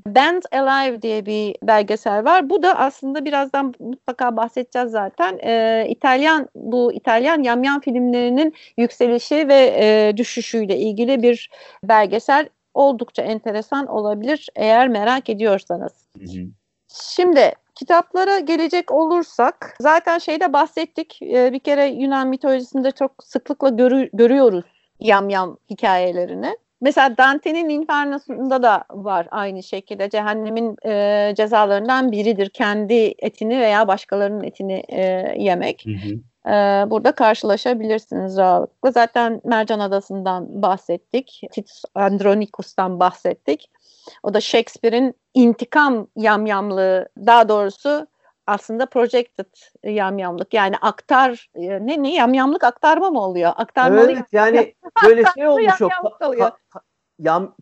Band Alive diye bir belgesel var. Bu da aslında birazdan mutlaka bahsedeceğiz zaten. Ee, İtalyan bu İtalyan yamyam filmlerinin yükselişi ve e, düşüşüyle ilgili bir belgesel. Oldukça enteresan olabilir eğer merak ediyorsanız. Hı hı. Şimdi Kitaplara gelecek olursak zaten şeyde bahsettik. Ee, bir kere Yunan mitolojisinde çok sıklıkla görü, görüyoruz yamyam hikayelerini. Mesela Dante'nin Inferno'sunda da var aynı şekilde. Cehennemin e, cezalarından biridir kendi etini veya başkalarının etini e, yemek. Hı hı. E, burada karşılaşabilirsiniz rahatlıkla. Zaten Mercan Adası'ndan bahsettik. Titus Andronicus'tan bahsettik. O da Shakespeare'in intikam yamyamlığı daha doğrusu aslında projected yamyamlık yani aktar e, ne ne yamyamlık aktarma mı oluyor? Aktarmalı evet yani böyle şey olmuş o ka, yam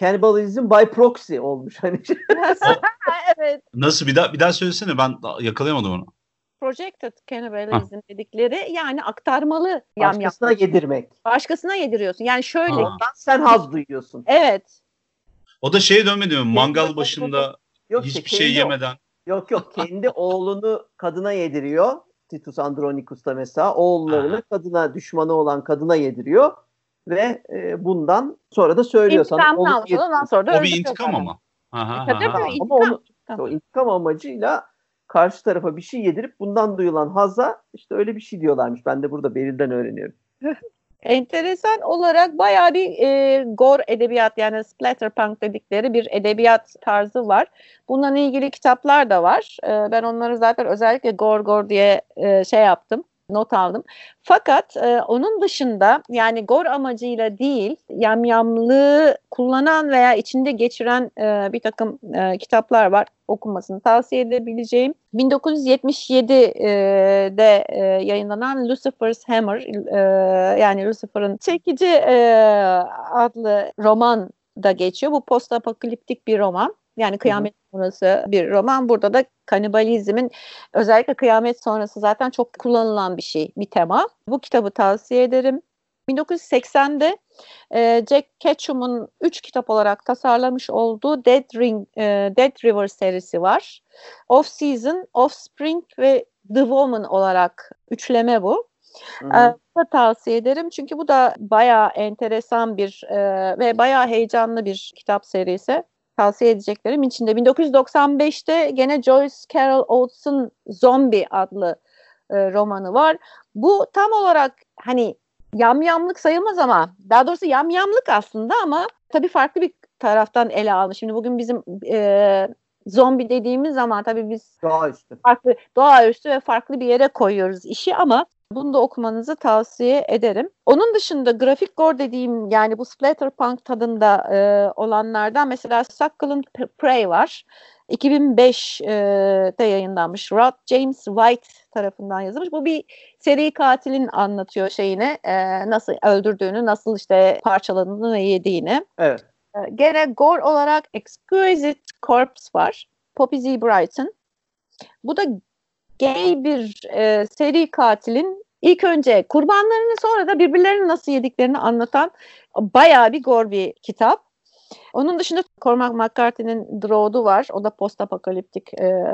cannibalism by proxy olmuş hani. evet. Nasıl bir daha bir daha söylesene ben yakalayamadım onu. Projected cannibalism ha. dedikleri yani aktarmalı yamyamlık. Başkasına yedirmek. Başkasına yediriyorsun. Yani şöyle. Ha. Sen haz duyuyorsun. Evet. O da şeye dönmedi mi? Mangal başında yok, hiçbir şey yemeden. Yok yok kendi oğlunu kadına yediriyor. Titus Andronicus da mesela oğullarını kadına düşmanı olan kadına yediriyor ve e, bundan sonra da söylüyor sana. Onu ondan sonra da o bir intikam ama. Aha, e, aha. Ama onu o intikam amacıyla karşı tarafa bir şey yedirip bundan duyulan haza işte öyle bir şey diyorlarmış. Ben de burada Beril'den öğreniyorum. enteresan olarak bayağı bir e, gore edebiyat yani splatterpunk dedikleri bir edebiyat tarzı var. Bununla ilgili kitaplar da var. E, ben onları zaten özellikle gore gore diye e, şey yaptım. Not aldım. Fakat e, onun dışında yani gor amacıyla değil yamyamlığı kullanan veya içinde geçiren e, bir takım e, kitaplar var okunmasını tavsiye edebileceğim. 1977'de e, yayınlanan Lucifer's Hammer e, yani Lucifer'ın çekici e, adlı roman da geçiyor. Bu post apokaliptik bir roman. Yani kıyamet sonrası bir roman. Burada da kanibalizmin özellikle kıyamet sonrası zaten çok kullanılan bir şey, bir tema. Bu kitabı tavsiye ederim. 1980'de e, Jack Ketchum'un üç kitap olarak tasarlamış olduğu Dead, Ring, e, Dead River serisi var. Off Season, Offspring ve The Woman olarak üçleme bu. Hı hı. E, tavsiye ederim çünkü bu da bayağı enteresan bir e, ve bayağı heyecanlı bir kitap serisi tavsiye edeceklerim içinde. 1995'te gene Joyce Carol Oates'ın Zombie adlı e, romanı var. Bu tam olarak hani yamyamlık sayılmaz ama daha doğrusu yamyamlık aslında ama tabii farklı bir taraftan ele almış. Şimdi bugün bizim e, zombi dediğimiz zaman tabii biz doğaüstü. farklı doğaüstü ve farklı bir yere koyuyoruz işi ama bunu da okumanızı tavsiye ederim. Onun dışında grafik gore dediğim yani bu splatterpunk tadında e, olanlardan mesela Succulent Prey var. 2005'te yayınlanmış. Rod James White tarafından yazılmış. Bu bir seri katilin anlatıyor şeyini. E, nasıl öldürdüğünü, nasıl işte parçaladığını ve yediğini. Evet. E, gene gore olarak Exquisite Corpse var. Poppy Z. Brighton. Bu da gay bir e, seri katilin ilk önce kurbanlarını sonra da birbirlerini nasıl yediklerini anlatan bayağı bir gor bir kitap. Onun dışında Cormac McCarthy'nin Draw'du var. O da post apokaliptik. E,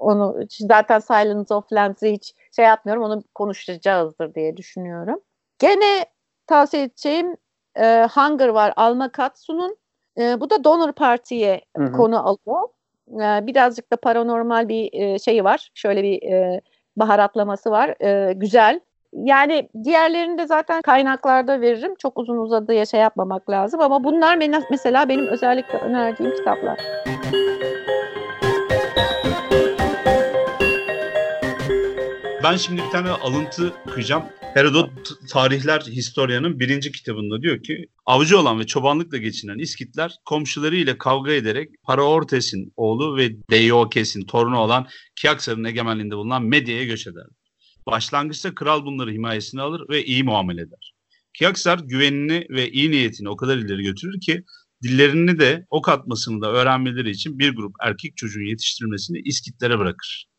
onu zaten Silence of Lambs'i hiç şey yapmıyorum. Onu konuşacağızdır diye düşünüyorum. Gene tavsiye edeceğim e, Hunger var Alma Katsu'nun. E, bu da Donor Parti'ye konu alıyor. E, birazcık da paranormal bir e, şeyi var. Şöyle bir e, baharatlaması var. E, güzel. Yani diğerlerini de zaten kaynaklarda veririm. Çok uzun uzadıya şey yapmamak lazım ama bunlar mesela benim özellikle önerdiğim kitaplar. Ben şimdi bir tane alıntı okuyacağım. Herodot Tarihler Historia'nın birinci kitabında diyor ki avcı olan ve çobanlıkla geçinen İskitler komşuları ile kavga ederek Paraortes'in oğlu ve Deiokes'in torunu olan Kiaksar'ın egemenliğinde bulunan Medya'ya göç ederler. Başlangıçta kral bunları himayesine alır ve iyi muamele eder. Kiaksar güvenini ve iyi niyetini o kadar ileri götürür ki dillerini de ok atmasını da öğrenmeleri için bir grup erkek çocuğun yetiştirilmesini İskitlere bırakır.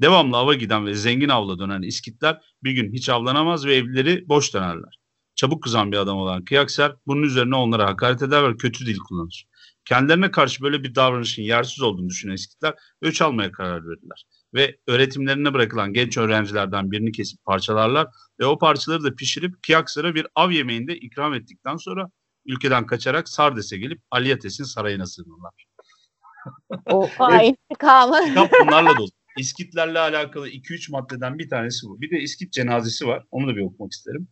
Devamlı ava giden ve zengin avla dönen İskitler bir gün hiç avlanamaz ve evlileri boş dönerler. Çabuk kızan bir adam olan Kıyakser bunun üzerine onlara hakaret eder ve kötü dil kullanır. Kendilerine karşı böyle bir davranışın yersiz olduğunu düşünen İskitler öç almaya karar verirler. Ve öğretimlerine bırakılan genç öğrencilerden birini kesip parçalarlar ve o parçaları da pişirip Kiyaksar'a bir av yemeğinde ikram ettikten sonra ülkeden kaçarak Sardes'e gelip Aliyates'in sarayına sığınırlar. O intikamı. Kitap bunlarla dolu. İskitlerle alakalı 2-3 maddeden bir tanesi bu. Bir de İskit cenazesi var. Onu da bir okumak isterim.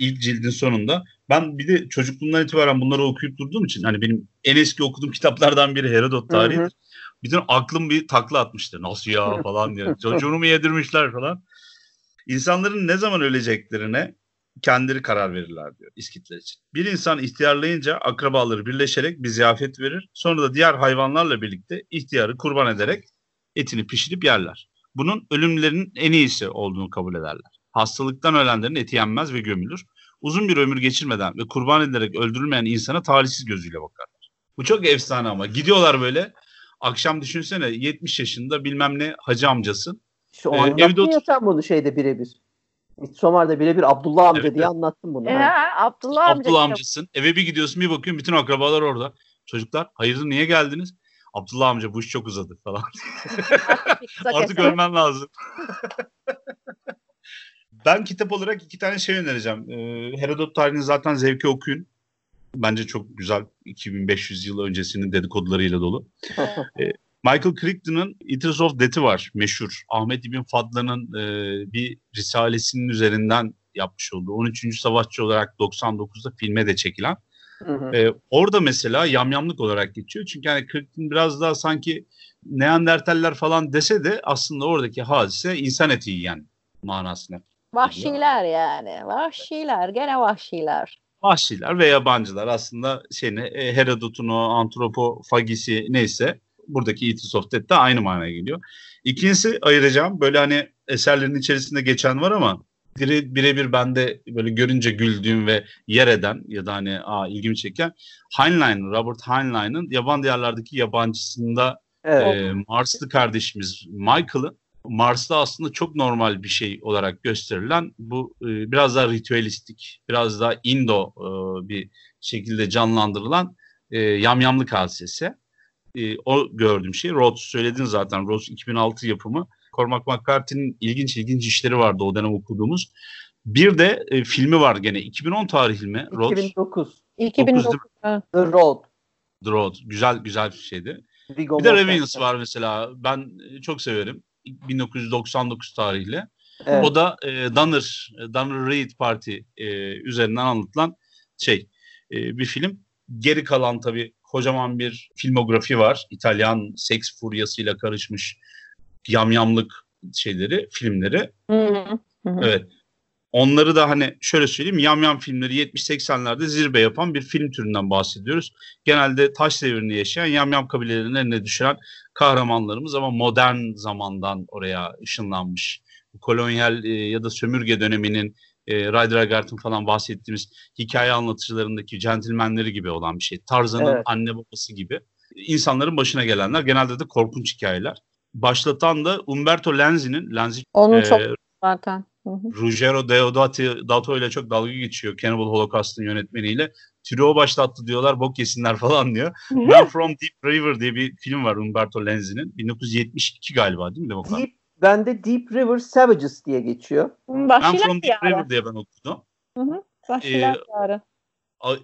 İlk cildin sonunda. Ben bir de çocukluğumdan itibaren bunları okuyup durduğum için hani benim en eski okuduğum kitaplardan biri Herodot tarihidir. Bütün aklım bir takla atmıştır. Nasıl ya falan diye. Çocuğunu mu yedirmişler falan. İnsanların ne zaman öleceklerine kendileri karar verirler diyor İskitler için. Bir insan ihtiyarlayınca akrabaları birleşerek bir ziyafet verir. Sonra da diğer hayvanlarla birlikte ihtiyarı kurban ederek etini pişirip yerler. Bunun ölümlerin en iyisi olduğunu kabul ederler. Hastalıktan ölenlerin eti yenmez ve gömülür. Uzun bir ömür geçirmeden ve kurban edilerek öldürülmeyen insana talihsiz gözüyle bakarlar. Bu çok efsane ama. Gidiyorlar böyle. Akşam düşünsene 70 yaşında bilmem ne hacı amcası. İşte o ee, evde otur- sen bunu şeyde birebir. Midsomar'da birebir Abdullah amca evet, diye anlattım bunu. Ee, Abdullah amca. Abdullah amcasın. Eve bir gidiyorsun bir bakıyorsun bütün akrabalar orada. Çocuklar hayırdır niye geldiniz? Abdullah amca bu iş çok uzadı falan. Artık ölmen lazım. ben kitap olarak iki tane şey önereceğim. Ee, Herodot tarihini zaten zevki okuyun. Bence çok güzel 2500 yıl öncesinin dedikodularıyla dolu. ee, Michael Crichton'ın Eaters of Death'i var meşhur. Ahmet İbn Fadla'nın e, bir risalesinin üzerinden yapmış olduğu 13. Savaşçı olarak 99'da filme de çekilen. Hı hı. Ee, orada mesela yamyamlık olarak geçiyor. Çünkü hani Crichton biraz daha sanki Neandertaller falan dese de aslında oradaki hadise insan eti yiyen manasına Vahşiler yani. Vahşiler. Gene vahşiler. Vahşiler ve yabancılar aslında şeyini e, Herodot'un o antropofagisi neyse buradaki Eaters of Death de aynı manaya geliyor. İkincisi ayıracağım böyle hani eserlerin içerisinde geçen var ama birebir bende böyle görünce güldüğüm ve yer eden ya da hani aa, ilgimi çeken Heinlein, Robert Heinlein'ın Yaban Diyarlardaki yabancısında evet. e, Marslı kardeşimiz Michael'ı Mars'ta aslında çok normal bir şey olarak gösterilen bu e, biraz daha ritüelistik, biraz daha Indo e, bir şekilde canlandırılan e, yamyamlık hadisesi. E, o gördüğüm şey. Rhodes söyledin zaten. Rhodes 2006 yapımı. Cormac McCarthy'nin ilginç ilginç işleri vardı o dönem okuduğumuz. Bir de e, filmi var gene. 2010 tarihli mi? Rhodes? 2009. 2009. The Road. The Road. Güzel güzel bir şeydi. Viggo bir de Revenants var mesela. Ben çok severim. 1999 tarihli. Evet. O da e, Donner, Donner Reed Party e, üzerinden anlatılan şey e, bir film. Geri kalan tabii kocaman bir filmografi var. İtalyan seks furyasıyla karışmış yamyamlık şeyleri, filmleri. Hı hı. Evet. Onları da hani şöyle söyleyeyim yamyam filmleri 70-80'lerde zirve yapan bir film türünden bahsediyoruz. Genelde taş devrini yaşayan yamyam kabilelerinin eline düşüren kahramanlarımız ama modern zamandan oraya ışınlanmış. Kolonyal e, ya da sömürge döneminin e, Ryder Haggard'ın falan bahsettiğimiz hikaye anlatıcılarındaki centilmenleri gibi olan bir şey. Tarzan'ın evet. anne babası gibi. İnsanların başına gelenler genelde de korkunç hikayeler. Başlatan da Umberto Lenzi'nin Lenzi Onun e, çok zaten. Ruggero Deodato Dato ile çok dalga geçiyor Cannibal Holocaust'ın yönetmeniyle. Türü o başlattı diyorlar bok yesinler falan diyor. Man from Deep River diye bir film var Umberto Lenzi'nin. 1972 galiba değil mi Demokrat? Deep, bende Deep River Savages diye geçiyor. Man from Deep River diye ben okudum. Hı hı. Ee,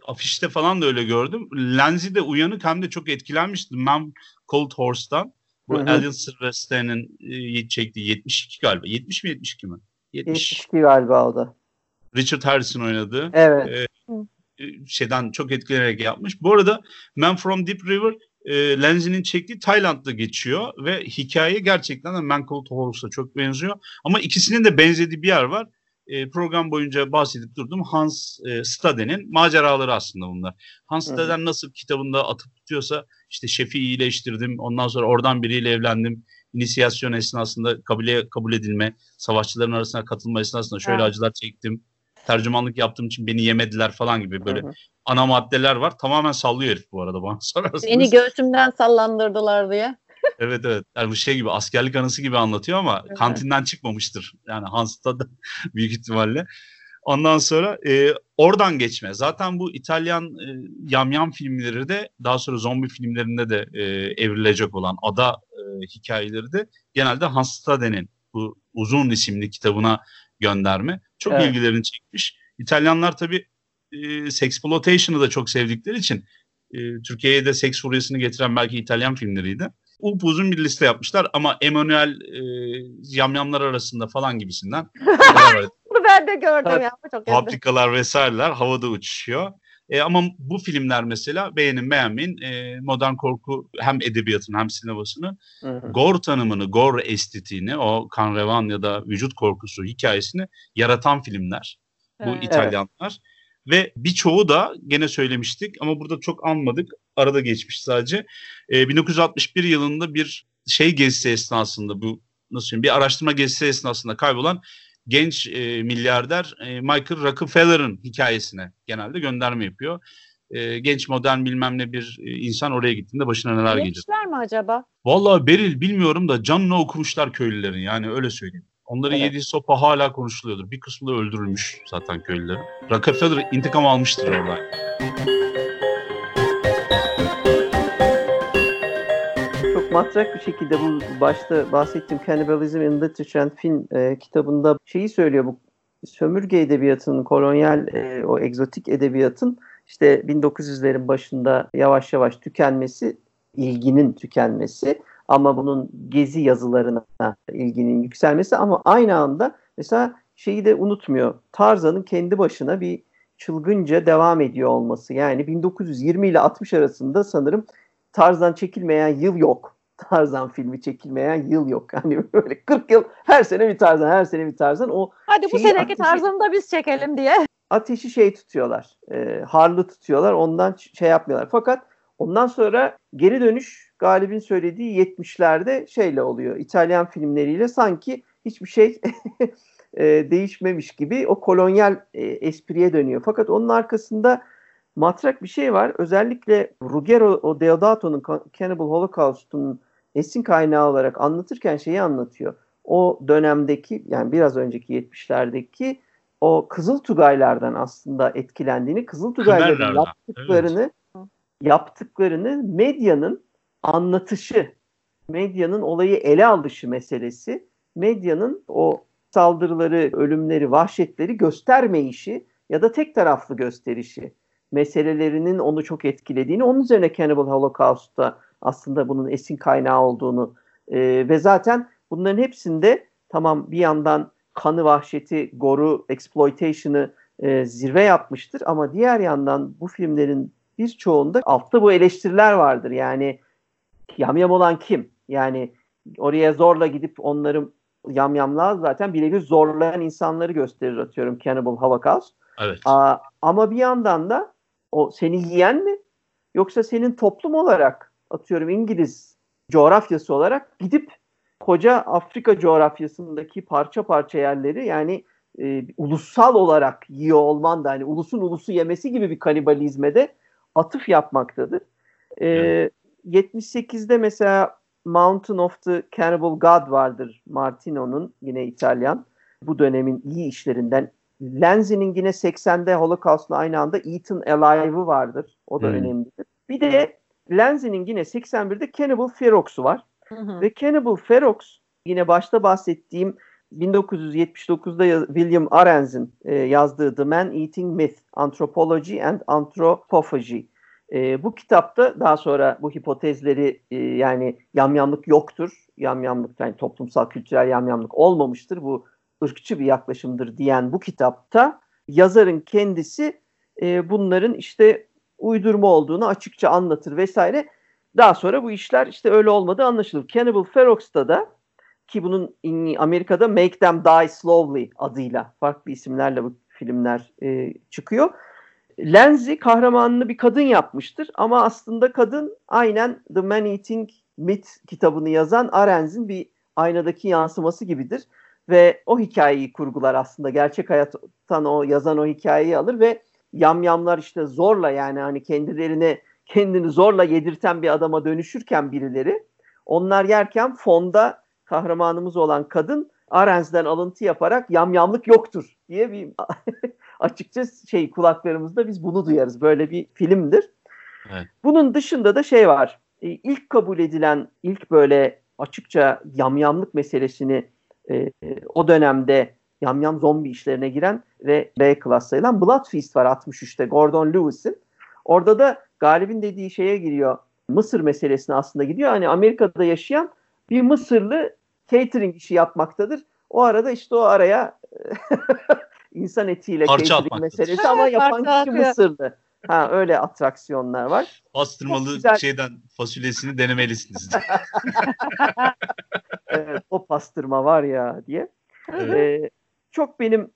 afişte falan da öyle gördüm. Lenzi de uyanık hem de çok etkilenmişti Man Cold Horse'dan. Bu Alan Silvester'in e, çektiği 72 galiba. 70 mi 72 mi? 72 galiba o da. Richard Harrison oynadı. Evet. Ee, şeyden çok etkilenerek yapmış. Bu arada Man from Deep River e, Lenzi'nin çektiği Tayland'da geçiyor ve hikaye gerçekten de Man Called Horse'a çok benziyor. Ama ikisinin de benzediği bir yer var. E, program boyunca bahsedip durdum. Hans e, Stade'nin maceraları aslında bunlar. Hans Staden nasıl kitabında atıp tutuyorsa işte şefi iyileştirdim. Ondan sonra oradan biriyle evlendim inisiyasyon esnasında kabule, kabul edilme, savaşçıların arasına katılma esnasında şöyle evet. acılar çektim. Tercümanlık yaptığım için beni yemediler falan gibi böyle Hı-hı. ana maddeler var. Tamamen sallıyor herif bu arada bana sorarsanız. Beni göğsümden sallandırdılar diye. Evet evet. Yani bu şey gibi askerlik anısı gibi anlatıyor ama evet. kantinden çıkmamıştır. Yani Hans'ta da büyük ihtimalle. Ondan sonra e, oradan geçme. Zaten bu İtalyan e, yamyam filmleri de daha sonra zombi filmlerinde de e, evrilecek olan ada e, hikayeleri de genelde Hans Stade'nin bu uzun isimli kitabına gönderme. Çok evet. ilgilerini çekmiş. İtalyanlar tabii e, sexploitation'ı da çok sevdikleri için e, Türkiye'ye de seks furyasını getiren belki İtalyan filmleriydi. Uzun bir liste yapmışlar ama Emanuel e, yamyamlar arasında falan gibisinden ben de gördüm ya. Çok Fabrikalar vesaireler havada uçuşuyor. E, ama bu filmler mesela beğenin beğenmeyin e, modern korku hem edebiyatını hem sinemasını gore tanımını, gore estetiğini o kan revan ya da vücut korkusu hikayesini yaratan filmler. Bu evet. İtalyanlar. Ve birçoğu da gene söylemiştik ama burada çok anmadık. Arada geçmiş sadece. E, 1961 yılında bir şey gezisi esnasında bu nasıl söyleyeyim bir araştırma gezisi esnasında kaybolan genç e, milyarder e, Michael Rockefeller'ın hikayesine genelde gönderme yapıyor. E, genç modern bilmem ne bir e, insan oraya gittiğinde başına neler gelir. Gençler mi acaba? Vallahi Beril bilmiyorum da canını okumuşlar köylülerin yani öyle söyleyeyim. Onların evet. yediği sopa hala konuşuluyordur. Bir kısmı da öldürülmüş zaten köylülerin. Rockefeller intikam almıştır orada. matrak bir şekilde bu başta bahsettiğim Cannibalism in Literature and Film e, kitabında şeyi söylüyor bu sömürge edebiyatının, kolonyal e, o egzotik edebiyatın işte 1900'lerin başında yavaş yavaş tükenmesi, ilginin tükenmesi ama bunun gezi yazılarına ilginin yükselmesi ama aynı anda mesela şeyi de unutmuyor. Tarzan'ın kendi başına bir çılgınca devam ediyor olması. Yani 1920 ile 60 arasında sanırım Tarzan çekilmeyen yıl yok. Tarzan filmi çekilmeyen yıl yok. Hani böyle 40 yıl her sene bir Tarzan, her sene bir Tarzan. O hadi bu seneki ateşi, tarzında biz çekelim diye. Ateşi şey tutuyorlar. E, harlı tutuyorlar. Ondan şey yapmıyorlar. Fakat ondan sonra geri dönüş Galip'in söylediği 70'lerde şeyle oluyor. İtalyan filmleriyle sanki hiçbir şey e, değişmemiş gibi o kolonyal e, espriye dönüyor. Fakat onun arkasında matrak bir şey var. Özellikle Ruggero Deodato'nun Cannibal Holocaust'un esin kaynağı olarak anlatırken şeyi anlatıyor. O dönemdeki yani biraz önceki 70'lerdeki o Kızıl Tugaylardan aslında etkilendiğini, Kızıl Tugayların yaptıklarını evet. Yaptıklarını medyanın anlatışı, medyanın olayı ele alışı meselesi, medyanın o saldırıları, ölümleri, vahşetleri göstermeyişi ya da tek taraflı gösterişi meselelerinin onu çok etkilediğini, onun üzerine Cannibal Holocaust'ta aslında bunun esin kaynağı olduğunu e, ve zaten bunların hepsinde tamam bir yandan kanı vahşeti, goru, exploitation'ı e, zirve yapmıştır ama diğer yandan bu filmlerin birçoğunda altta bu eleştiriler vardır. Yani yamyam olan kim? Yani oraya zorla gidip onları yamyamlığa zaten birebir zorlayan insanları gösterir atıyorum Cannibal Holocaust. Evet. Aa, ama bir yandan da o seni yiyen mi? Yoksa senin toplum olarak atıyorum İngiliz coğrafyası olarak gidip koca Afrika coğrafyasındaki parça parça yerleri yani e, ulusal olarak yiyor olman da hani ulusun ulusu yemesi gibi bir kanibalizme de atıf yapmaktadır. E, evet. 78'de mesela Mountain of the Cannibal God vardır Martino'nun yine İtalyan. Bu dönemin iyi işlerinden. Lenzi'nin yine 80'de Holocaust'la aynı anda Eaten Alive'ı vardır. O da hmm. önemlidir. Bir de Lenzi'nin yine 81'de Cannibal Ferox'u var. Hı Ve Cannibal Ferox yine başta bahsettiğim 1979'da William Arens'in e, yazdığı The Man Eating Myth, Anthropology and Anthropophagy e, bu kitapta daha sonra bu hipotezleri e, yani yamyamlık yoktur. Yamyamlık yani toplumsal kültürel yamyamlık olmamıştır. Bu ırkçı bir yaklaşımdır diyen bu kitapta yazarın kendisi bunların işte uydurma olduğunu açıkça anlatır vesaire. Daha sonra bu işler işte öyle olmadı anlaşılır. Cannibal Ferox'ta da ki bunun Amerika'da Make Them Die Slowly adıyla farklı isimlerle bu filmler e, çıkıyor. Lenzi kahramanını bir kadın yapmıştır ama aslında kadın aynen The Man Eating Meat kitabını yazan Arens'in bir aynadaki yansıması gibidir. Ve o hikayeyi kurgular aslında. Gerçek hayattan o yazan o hikayeyi alır ve yamyamlar işte zorla yani hani kendilerine kendini zorla yedirten bir adama dönüşürken birileri onlar yerken fonda kahramanımız olan kadın Arens'den alıntı yaparak yamyamlık yoktur diye bir açıkça şey kulaklarımızda biz bunu duyarız. Böyle bir filmdir. Evet. Bunun dışında da şey var. E, ilk kabul edilen, ilk böyle açıkça yamyamlık meselesini e, o dönemde yamyam zombi işlerine giren ve B klas sayılan Blood Feast var 63'te Gordon Lewis'in. Orada da Galip'in dediği şeye giriyor. Mısır meselesine aslında gidiyor. Hani Amerika'da yaşayan bir Mısırlı catering işi yapmaktadır. O arada işte o araya insan etiyle catering meselesi ama yapan kişi Mısırlı. Ha öyle atraksiyonlar var. Pastırmalı şeyden fasulyesini denemelisiniz. evet, o pastırma var ya diye. Ee, çok benim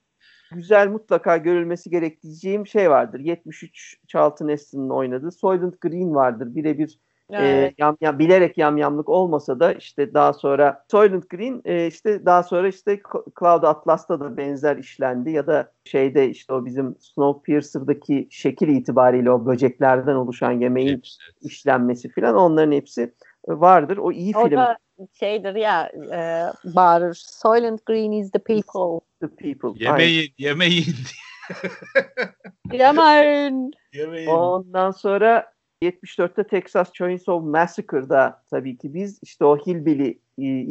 güzel mutlaka görülmesi gerektiğim şey vardır. 73 Charlton Heston'ın oynadığı Soylent Green vardır. Birebir Evet. E, yam, yam, bilerek yamyamlık olmasa da işte daha sonra Soylent Green e, işte daha sonra işte Cloud Atlas'ta da benzer işlendi ya da şeyde işte o bizim Snowpiercer'daki şekil itibariyle o böceklerden oluşan yemeğin hepsi. işlenmesi falan onların hepsi vardır. O iyi o film. Da şeydir ya e, bağırır. Soylent Green is the people. The people. Yemeğin, yemeğin. Yemeğin. yemeğin. Ondan sonra 74'te Texas Chainsaw Massacre'da tabii ki biz işte o hillbilly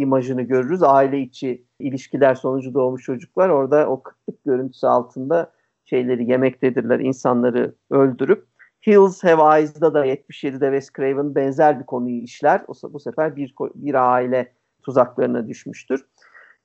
imajını görürüz. Aile içi ilişkiler sonucu doğmuş çocuklar orada o kıtlık görüntüsü altında şeyleri yemektedirler, insanları öldürüp. Hills Have Eyes'da da 77'de Wes Craven benzer bir konuyu işler. O, bu sefer bir, bir aile tuzaklarına düşmüştür.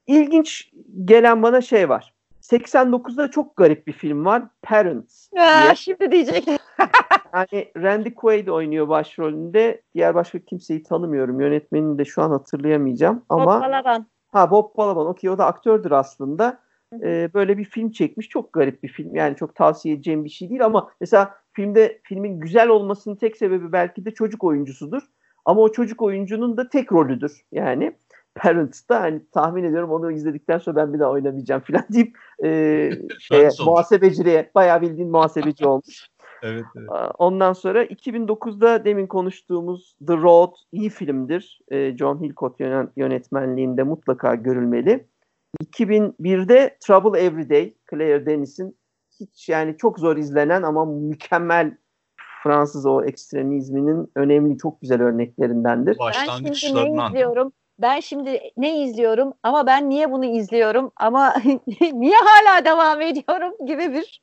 İlginç gelen bana şey var. 89'da çok garip bir film var. Parents. Aa, şimdi diyecek. yani Randy Quaid oynuyor başrolünde. Diğer başka kimseyi tanımıyorum. Yönetmenini de şu an hatırlayamayacağım. Ama, Bob Balaban. Ha Bob Balaban. Okey o da aktördür aslında. e, böyle bir film çekmiş. Çok garip bir film. Yani çok tavsiye edeceğim bir şey değil ama mesela filmde filmin güzel olmasının tek sebebi belki de çocuk oyuncusudur. Ama o çocuk oyuncunun da tek rolüdür. Yani Parents'ta hani tahmin ediyorum onu izledikten sonra ben bir daha oynamayacağım falan deyip e, şeye, muhasebeciliğe bayağı bildiğin muhasebeci olmuş. evet, evet. Ondan sonra 2009'da demin konuştuğumuz The Road iyi filmdir. E, John Hillcoat yönetmenliğinde mutlaka görülmeli. 2001'de Trouble Every Day, Claire Denis'in hiç yani çok zor izlenen ama mükemmel Fransız o ekstremizminin önemli çok güzel örneklerindendir. Ben şimdi ne izliyorum? Ben şimdi ne izliyorum ama ben niye bunu izliyorum ama niye hala devam ediyorum gibi bir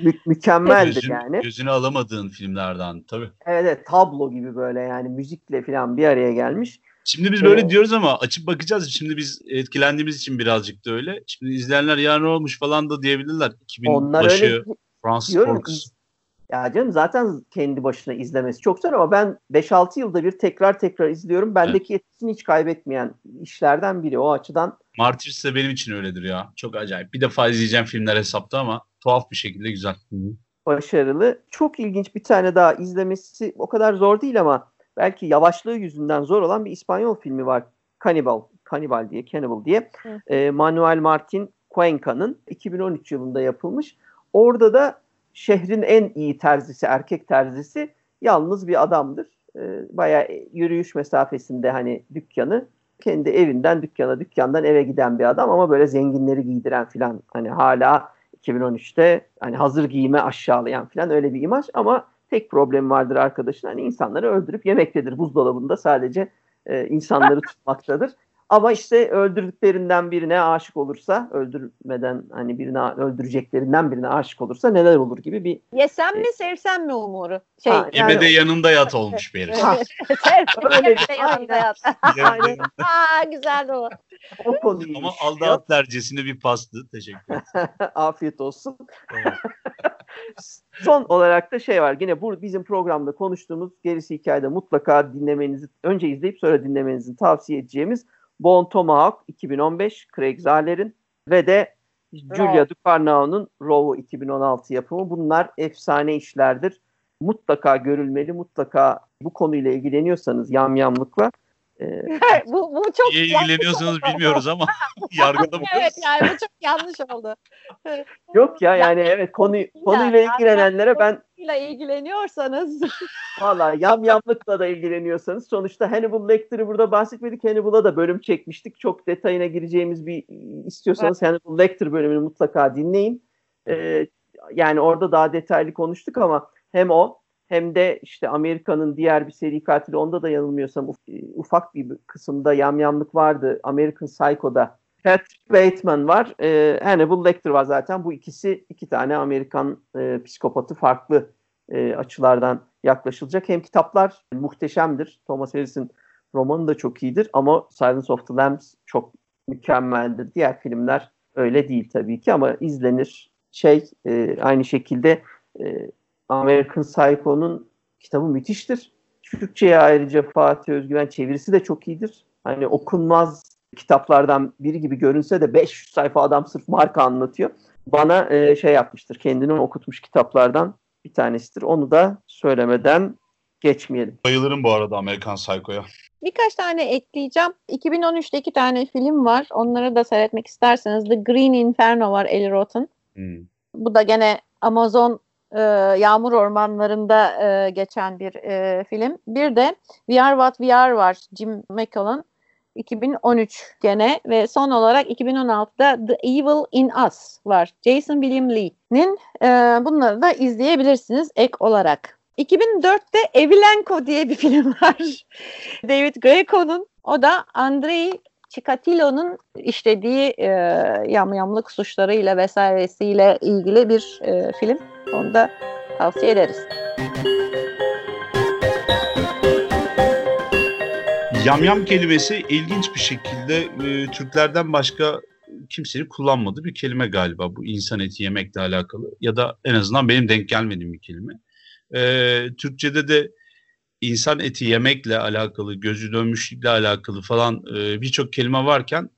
Mü- mükemmeldir Gözün, yani. Gözünü alamadığın filmlerden tabii. Evet, evet tablo gibi böyle yani müzikle falan bir araya gelmiş. Şimdi biz böyle evet. diyoruz ama açıp bakacağız. Şimdi biz etkilendiğimiz için birazcık da öyle. Şimdi izleyenler ya ne olmuş falan da diyebilirler. 2000 Onlar başı öyle, Francis Forks. Ya canım zaten kendi başına izlemesi çok zor ama ben 5-6 yılda bir tekrar tekrar izliyorum. Bendeki evet. etkisini hiç kaybetmeyen işlerden biri o açıdan. Martyrs de benim için öyledir ya. Çok acayip. Bir defa izleyeceğim filmler hesapta ama tuhaf bir şekilde güzel. Başarılı. Çok ilginç bir tane daha izlemesi o kadar zor değil ama belki yavaşlığı yüzünden zor olan bir İspanyol filmi var. Cannibal. Cannibal diye, Cannibal diye. E, Manuel Martin Cuenca'nın 2013 yılında yapılmış. Orada da şehrin en iyi terzisi, erkek terzisi yalnız bir adamdır. E, bayağı yürüyüş mesafesinde hani dükkanı. Kendi evinden dükkana, dükkandan eve giden bir adam ama böyle zenginleri giydiren filan hani hala 2013'te hani hazır giyime aşağılayan filan öyle bir imaj ama tek problemi vardır arkadaşın. Hani insanları öldürüp yemektedir. Buzdolabında sadece e, insanları tutmaktadır. Ama işte öldürdüklerinden birine aşık olursa, öldürmeden hani birine öldüreceklerinden birine aşık olursa neler olur gibi bir... Yesem mi sevsem mi umuru? Şey, ha, yani, Yeme de yanında yat olmuş bir herif. Öyle de yanında yat. Aynen. Aa, güzel o. O konuyu Ama aldı at dercesine bir pastı. Teşekkür ederim. Afiyet olsun. Son olarak da şey var. Yine bu bizim programda konuştuğumuz gerisi hikayede mutlaka dinlemenizi, önce izleyip sonra dinlemenizi tavsiye edeceğimiz Bon Tomahawk 2015 Craig Zahler'in ve de Julia Ducarnau'nun Row 2016 yapımı. Bunlar efsane işlerdir. Mutlaka görülmeli, mutlaka bu konuyla ilgileniyorsanız yamyamlıkla bu, bu çok Niye ilgileniyorsanız bilmiyoruz ama yargıda Evet yani bu çok yanlış oldu. Yok ya yani evet konu konuyla ilgilenenlere ben konuyla ilgileniyorsanız valla yamyamlıkla da ilgileniyorsanız sonuçta Hannibal Lecter'ı burada bahsetmedik. Hannibal'a da bölüm çekmiştik. Çok detayına gireceğimiz bir istiyorsanız evet. Hannibal Lecter bölümünü mutlaka dinleyin. Ee, yani orada daha detaylı konuştuk ama hem o hem de işte Amerika'nın diğer bir seri katili onda da yanılmıyorsam ufak bir kısımda yamyamlık vardı. American Psycho'da Patrick Bateman var. E, Hannibal Lecter var zaten. Bu ikisi iki tane Amerikan e, psikopatı farklı e, açılardan yaklaşılacak. Hem kitaplar muhteşemdir. Thomas Harris'in romanı da çok iyidir ama Silence of the Lambs çok mükemmeldir. Diğer filmler öyle değil tabii ki ama izlenir. Şey e, aynı şekilde e, American Psycho'nun kitabı müthiştir. Türkçe'ye ayrıca Fatih Özgüven çevirisi de çok iyidir. Hani okunmaz kitaplardan biri gibi görünse de 500 sayfa adam sırf marka anlatıyor. Bana e, şey yapmıştır. Kendini okutmuş kitaplardan bir tanesidir. Onu da söylemeden geçmeyelim. Bayılırım bu arada Amerikan Psycho'ya. Birkaç tane ekleyeceğim. 2013'te iki tane film var. Onları da seyretmek isterseniz The Green Inferno var Eli Roth'un. Hmm. Bu da gene Amazon e, yağmur ormanlarında e, geçen bir e, film. Bir de We Are What We Are var Jim McCallum. 2013 gene ve son olarak 2016'da The Evil in Us var. Jason William Lee'nin e, bunları da izleyebilirsiniz ek olarak. 2004'te Evilenko diye bir film var. David Greco'nun. O da Andrei Chikatilo'nun işlediği e, yamyamlık suçlarıyla vesairesiyle ilgili bir e, film. Onu da tavsiye ederiz. Yamyam kelimesi ilginç bir şekilde e, Türklerden başka kimsenin kullanmadığı bir kelime galiba. Bu insan eti yemekle alakalı ya da en azından benim denk gelmediğim bir kelime. E, Türkçe'de de insan eti yemekle alakalı, gözü dönmüşlükle alakalı falan e, birçok kelime varken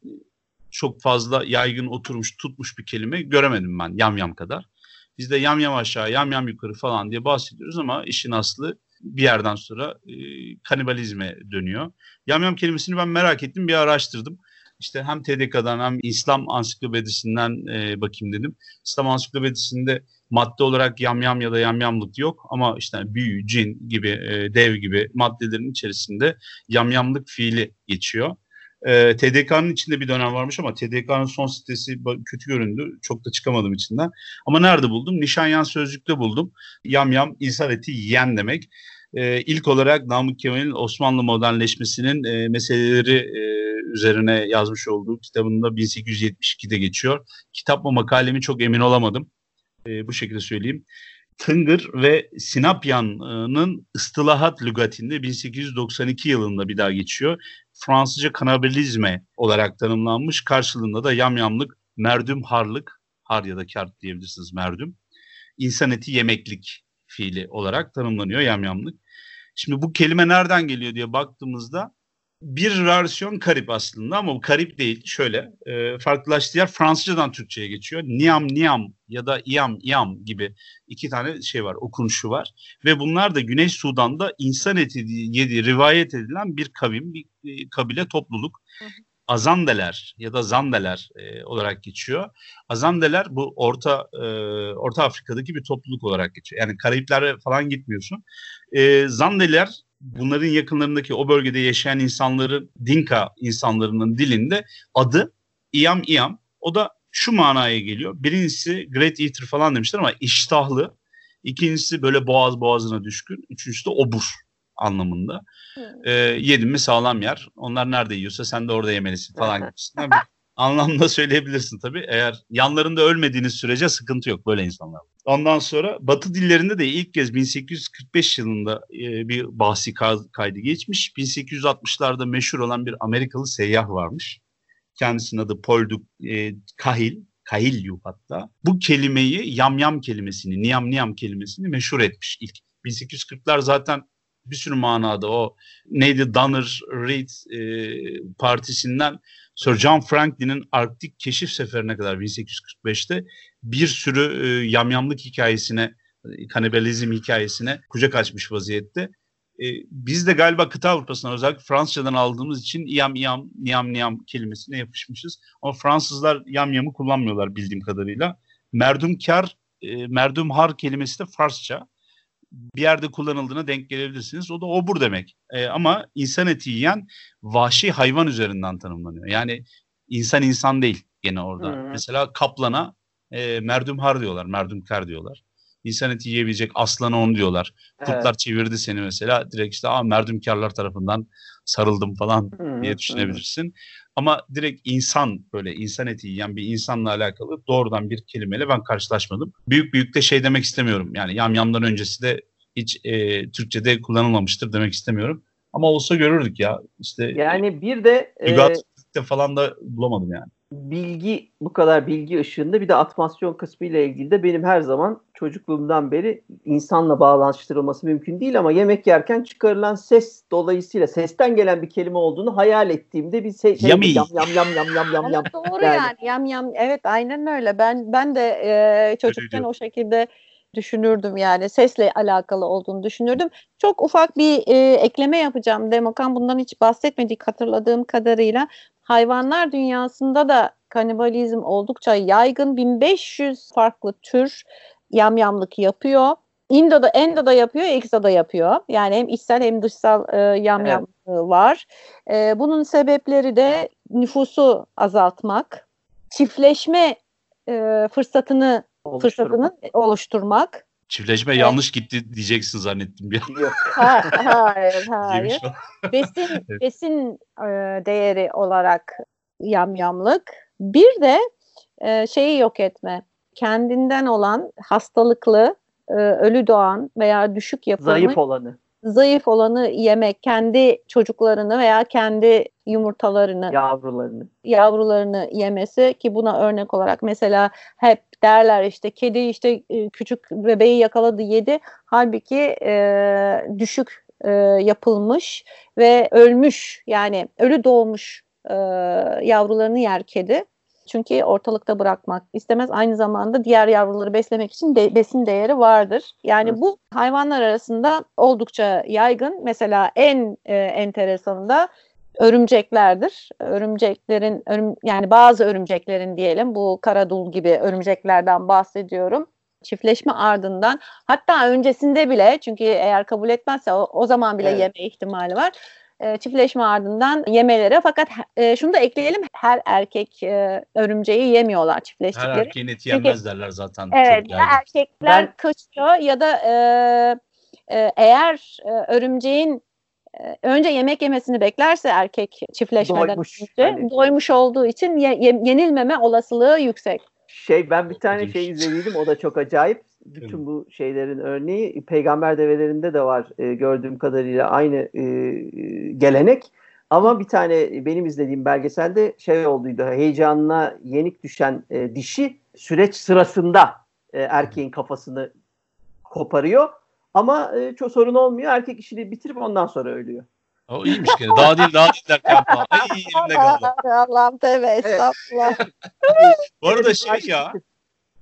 çok fazla yaygın oturmuş tutmuş bir kelime göremedim ben yam yam kadar. Biz de yam yam aşağı yam yam yukarı falan diye bahsediyoruz ama işin aslı bir yerden sonra e, kanibalizme dönüyor. Yam yam kelimesini ben merak ettim bir araştırdım. İşte hem TDK'dan hem İslam ansiklopedisinden e, bakayım dedim. İslam ansiklopedisinde madde olarak yamyam ya da yamyamlık yok ama işte büyü, cin gibi, e, dev gibi maddelerin içerisinde yamyamlık fiili geçiyor. E, TDK'nın içinde bir dönem varmış ama TDK'nın son sitesi kötü göründü. Çok da çıkamadım içinden. Ama nerede buldum? Nişanyan Sözlük'te buldum. Yamyam insan eti yiyen demek. E, ilk olarak Namık Kemal'in Osmanlı modernleşmesinin e, meseleleri e, üzerine yazmış olduğu kitabında 1872'de geçiyor. Kitap mı makale mi çok emin olamadım. E, bu şekilde söyleyeyim. Tıngır ve Sinapyan'ın ıstılahat lügatinde 1892 yılında bir daha geçiyor. Fransızca kanabalizme olarak tanımlanmış. Karşılığında da yamyamlık, merdüm harlık, har ya da kar diyebilirsiniz merdüm. İnsan eti yemeklik fiili olarak tanımlanıyor yamyamlık. Şimdi bu kelime nereden geliyor diye baktığımızda bir versiyon karip aslında ama bu karip değil. Şöyle e, farklılaştığı yer Fransızcadan Türkçe'ye geçiyor. Niam niam ya da iam iam gibi iki tane şey var, okunuşu var. Ve bunlar da Güney Sudan'da insan eti yediği rivayet edilen bir kavim, bir e, kabile topluluk. Azandeler ya da Zandeler e, olarak geçiyor. Azandeler bu Orta e, Orta Afrika'daki bir topluluk olarak geçiyor. Yani Karayipler'e falan gitmiyorsun. E, Zandeler bunların yakınlarındaki o bölgede yaşayan insanların Dinka insanlarının dilinde adı İyam İyam. O da şu manaya geliyor. Birincisi Great Eater falan demişler ama iştahlı. İkincisi böyle boğaz boğazına düşkün. Üçüncüsü de obur anlamında. Hmm. E, yedim mi sağlam yer. Onlar nerede yiyorsa sen de orada yemelisin falan gibisinden anlamda söyleyebilirsin tabii. Eğer yanlarında ölmediğiniz sürece sıkıntı yok böyle insanlar. Ondan sonra Batı dillerinde de ilk kez 1845 yılında e, bir bahsi kaydı geçmiş. 1860'larda meşhur olan bir Amerikalı seyyah varmış. Kendisinin adı Paul du e, Cahill. Hatta. Bu kelimeyi yamyam kelimesini, niyam niyam kelimesini meşhur etmiş ilk. 1840'lar zaten bir sürü manada o neydi Donner Reed e, partisinden Sir John Franklin'in Arktik keşif seferine kadar 1845'te bir sürü e, yamyamlık hikayesine, kanibalizm hikayesine kucak açmış vaziyette. E, biz de galiba kıta Avrupa'sından özellikle Fransızcadan aldığımız için iyam iyam niyam niyam kelimesine yapışmışız. Ama Fransızlar yam yamı kullanmıyorlar bildiğim kadarıyla. Merdumkar, e, merdumhar kelimesi de Farsça bir yerde kullanıldığına denk gelebilirsiniz. O da obur demek. E, ama insan eti yiyen vahşi hayvan üzerinden tanımlanıyor. Yani insan insan değil gene orada. Hmm. Mesela kaplana e, merdumhar diyorlar, merdumkar diyorlar. İnsan eti yiyebilecek aslana onu diyorlar. Kurtlar evet. çevirdi seni mesela. Direkt işte Aa, merdumkarlar tarafından sarıldım falan hmm. diye düşünebilirsin. Hmm. Ama direkt insan böyle insan eti yiyen bir insanla alakalı doğrudan bir kelimeyle ben karşılaşmadım. Büyük büyük de şey demek istemiyorum. Yani yamyamdan öncesi de hiç e, Türkçe'de kullanılmamıştır demek istemiyorum. Ama olsa görürdük ya. İşte yani bir de e, falan da bulamadım yani bilgi bu kadar bilgi ışığında bir de atmasyon kısmı ile ilgili de benim her zaman çocukluğumdan beri insanla bağlaştırılması mümkün değil ama yemek yerken çıkarılan ses dolayısıyla sesten gelen bir kelime olduğunu hayal ettiğimde bir şey, şey yam yam yam yam yam yam yam. Doğru yani. yani yam yam evet aynen öyle. Ben ben de e, çocukken o şekilde düşünürdüm yani sesle alakalı olduğunu düşünürdüm. Çok ufak bir e, ekleme yapacağım. Demokan bundan hiç bahsetmedik hatırladığım kadarıyla hayvanlar dünyasında da kanibalizm oldukça yaygın. 1500 farklı tür yamyamlık yapıyor. Indo'da, Endo'da yapıyor, Exo'da yapıyor. Yani hem içsel hem dışsal e, yamyam evet. var. E, bunun sebepleri de nüfusu azaltmak, çiftleşme e, fırsatını fırsatını oluşturmak. Çiftleşme evet. yanlış gitti diyeceksin zannettim bir Yok. Ha, hayır, hayır. besin evet. besin e, değeri olarak yamyamlık. Bir de e, şeyi yok etme. Kendinden olan hastalıklı, e, ölü doğan veya düşük yapılı zayıf olanı zayıf olanı yemek, kendi çocuklarını veya kendi yumurtalarını, yavrularını, yavrularını yemesi ki buna örnek olarak mesela hep derler işte kedi işte e, küçük bebeği yakaladı yedi. Halbuki e, düşük e, yapılmış ve ölmüş yani ölü doğmuş e, yavrularını yer kedi. Çünkü ortalıkta bırakmak istemez. Aynı zamanda diğer yavruları beslemek için de, besin değeri vardır. Yani evet. bu hayvanlar arasında oldukça yaygın. Mesela en e, enteresanı da örümceklerdir. Örümceklerin örüm, yani bazı örümceklerin diyelim bu karadul gibi örümceklerden bahsediyorum. Çiftleşme ardından hatta öncesinde bile çünkü eğer kabul etmezse o, o zaman bile evet. yeme ihtimali var e, çiftleşme ardından yemelere. Fakat e, şunu da ekleyelim her erkek e, örümceği yemiyorlar çiftleştikleri. Her erkeğin eti yenmez derler zaten. Evet ya erkekler ben... kaçıyor ya da e, e, eğer e, örümceğin önce yemek yemesini beklerse erkek çiftleşmeden doymuş, önce hani... doymuş olduğu için ye, ye, yenilmeme olasılığı yüksek. Şey ben bir tane şey izlediydim o da çok acayip bütün bu şeylerin örneği peygamber develerinde de var e, gördüğüm kadarıyla aynı e, gelenek. Ama bir tane benim izlediğim belgeselde şey olduydu heyecanına yenik düşen e, dişi süreç sırasında e, erkeğin kafasını koparıyor. Ama e, çok sorun olmuyor. Erkek işini bitirip ondan sonra ölüyor. O iyiymiş gene. Daha değil daha değil derken falan. Ay elimde kaldı. Allah'ım tövbe estağfurullah. Bu arada şey ya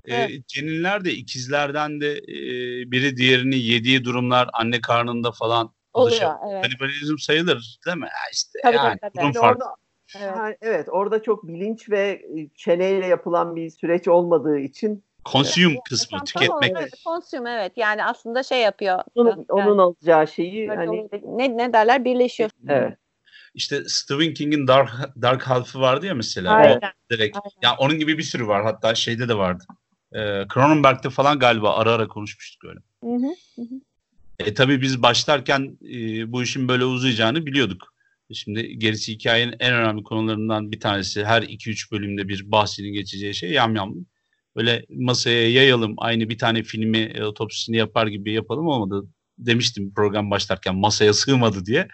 Evet. E, ceninler de ikizlerden de e, biri diğerini yediği durumlar anne karnında falan oluyor. Evet. Kanibalizm sayılır değil mi? Ya işte tabii, yani tabii, durum farklı. Orada, evet. Yani, evet orada çok bilinç ve çeneyle yapılan bir süreç olmadığı için Consume evet. kısmı, tüketmek. Evet, consume evet. Yani aslında şey yapıyor. Onun, yani, onun alacağı şeyi hani ne ne derler birleşiyor. Evet. İşte Stephen King'in Dark Dark Half'ı vardı ya mesela. Aynen. O direkt. Aynen. Yani onun gibi bir sürü var. Hatta şeyde de vardı. E, Cronenberg'de falan galiba ara ara konuşmuştuk öyle. Hı hı. E tabii biz başlarken e, bu işin böyle uzayacağını biliyorduk. Şimdi gerisi hikayenin en önemli konularından bir tanesi her 2-3 bölümde bir bahsinin geçeceği şey yamyamlık. Böyle masaya yayalım aynı bir tane filmi e, otopsisini yapar gibi yapalım olmadı. Demiştim program başlarken masaya sığmadı diye.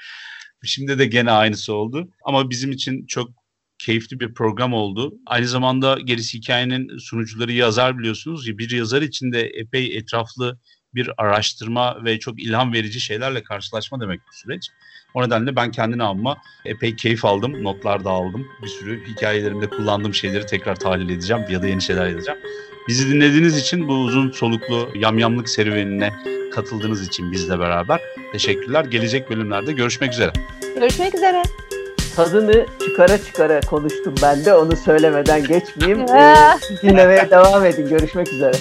Şimdi de gene aynısı oldu. Ama bizim için çok keyifli bir program oldu. Aynı zamanda gerisi hikayenin sunucuları yazar biliyorsunuz. Bir yazar için de epey etraflı bir araştırma ve çok ilham verici şeylerle karşılaşma demek bu süreç. O nedenle ben kendine alma epey keyif aldım. Notlar da aldım. Bir sürü hikayelerimde kullandığım şeyleri tekrar tahlil edeceğim ya da yeni şeyler yazacağım. Bizi dinlediğiniz için bu uzun soluklu yamyamlık serüvenine katıldığınız için bizle beraber teşekkürler. Gelecek bölümlerde görüşmek üzere. Görüşmek üzere tadını çıkara çıkara konuştum ben de onu söylemeden geçmeyeyim. ee, dinlemeye devam edin. Görüşmek üzere.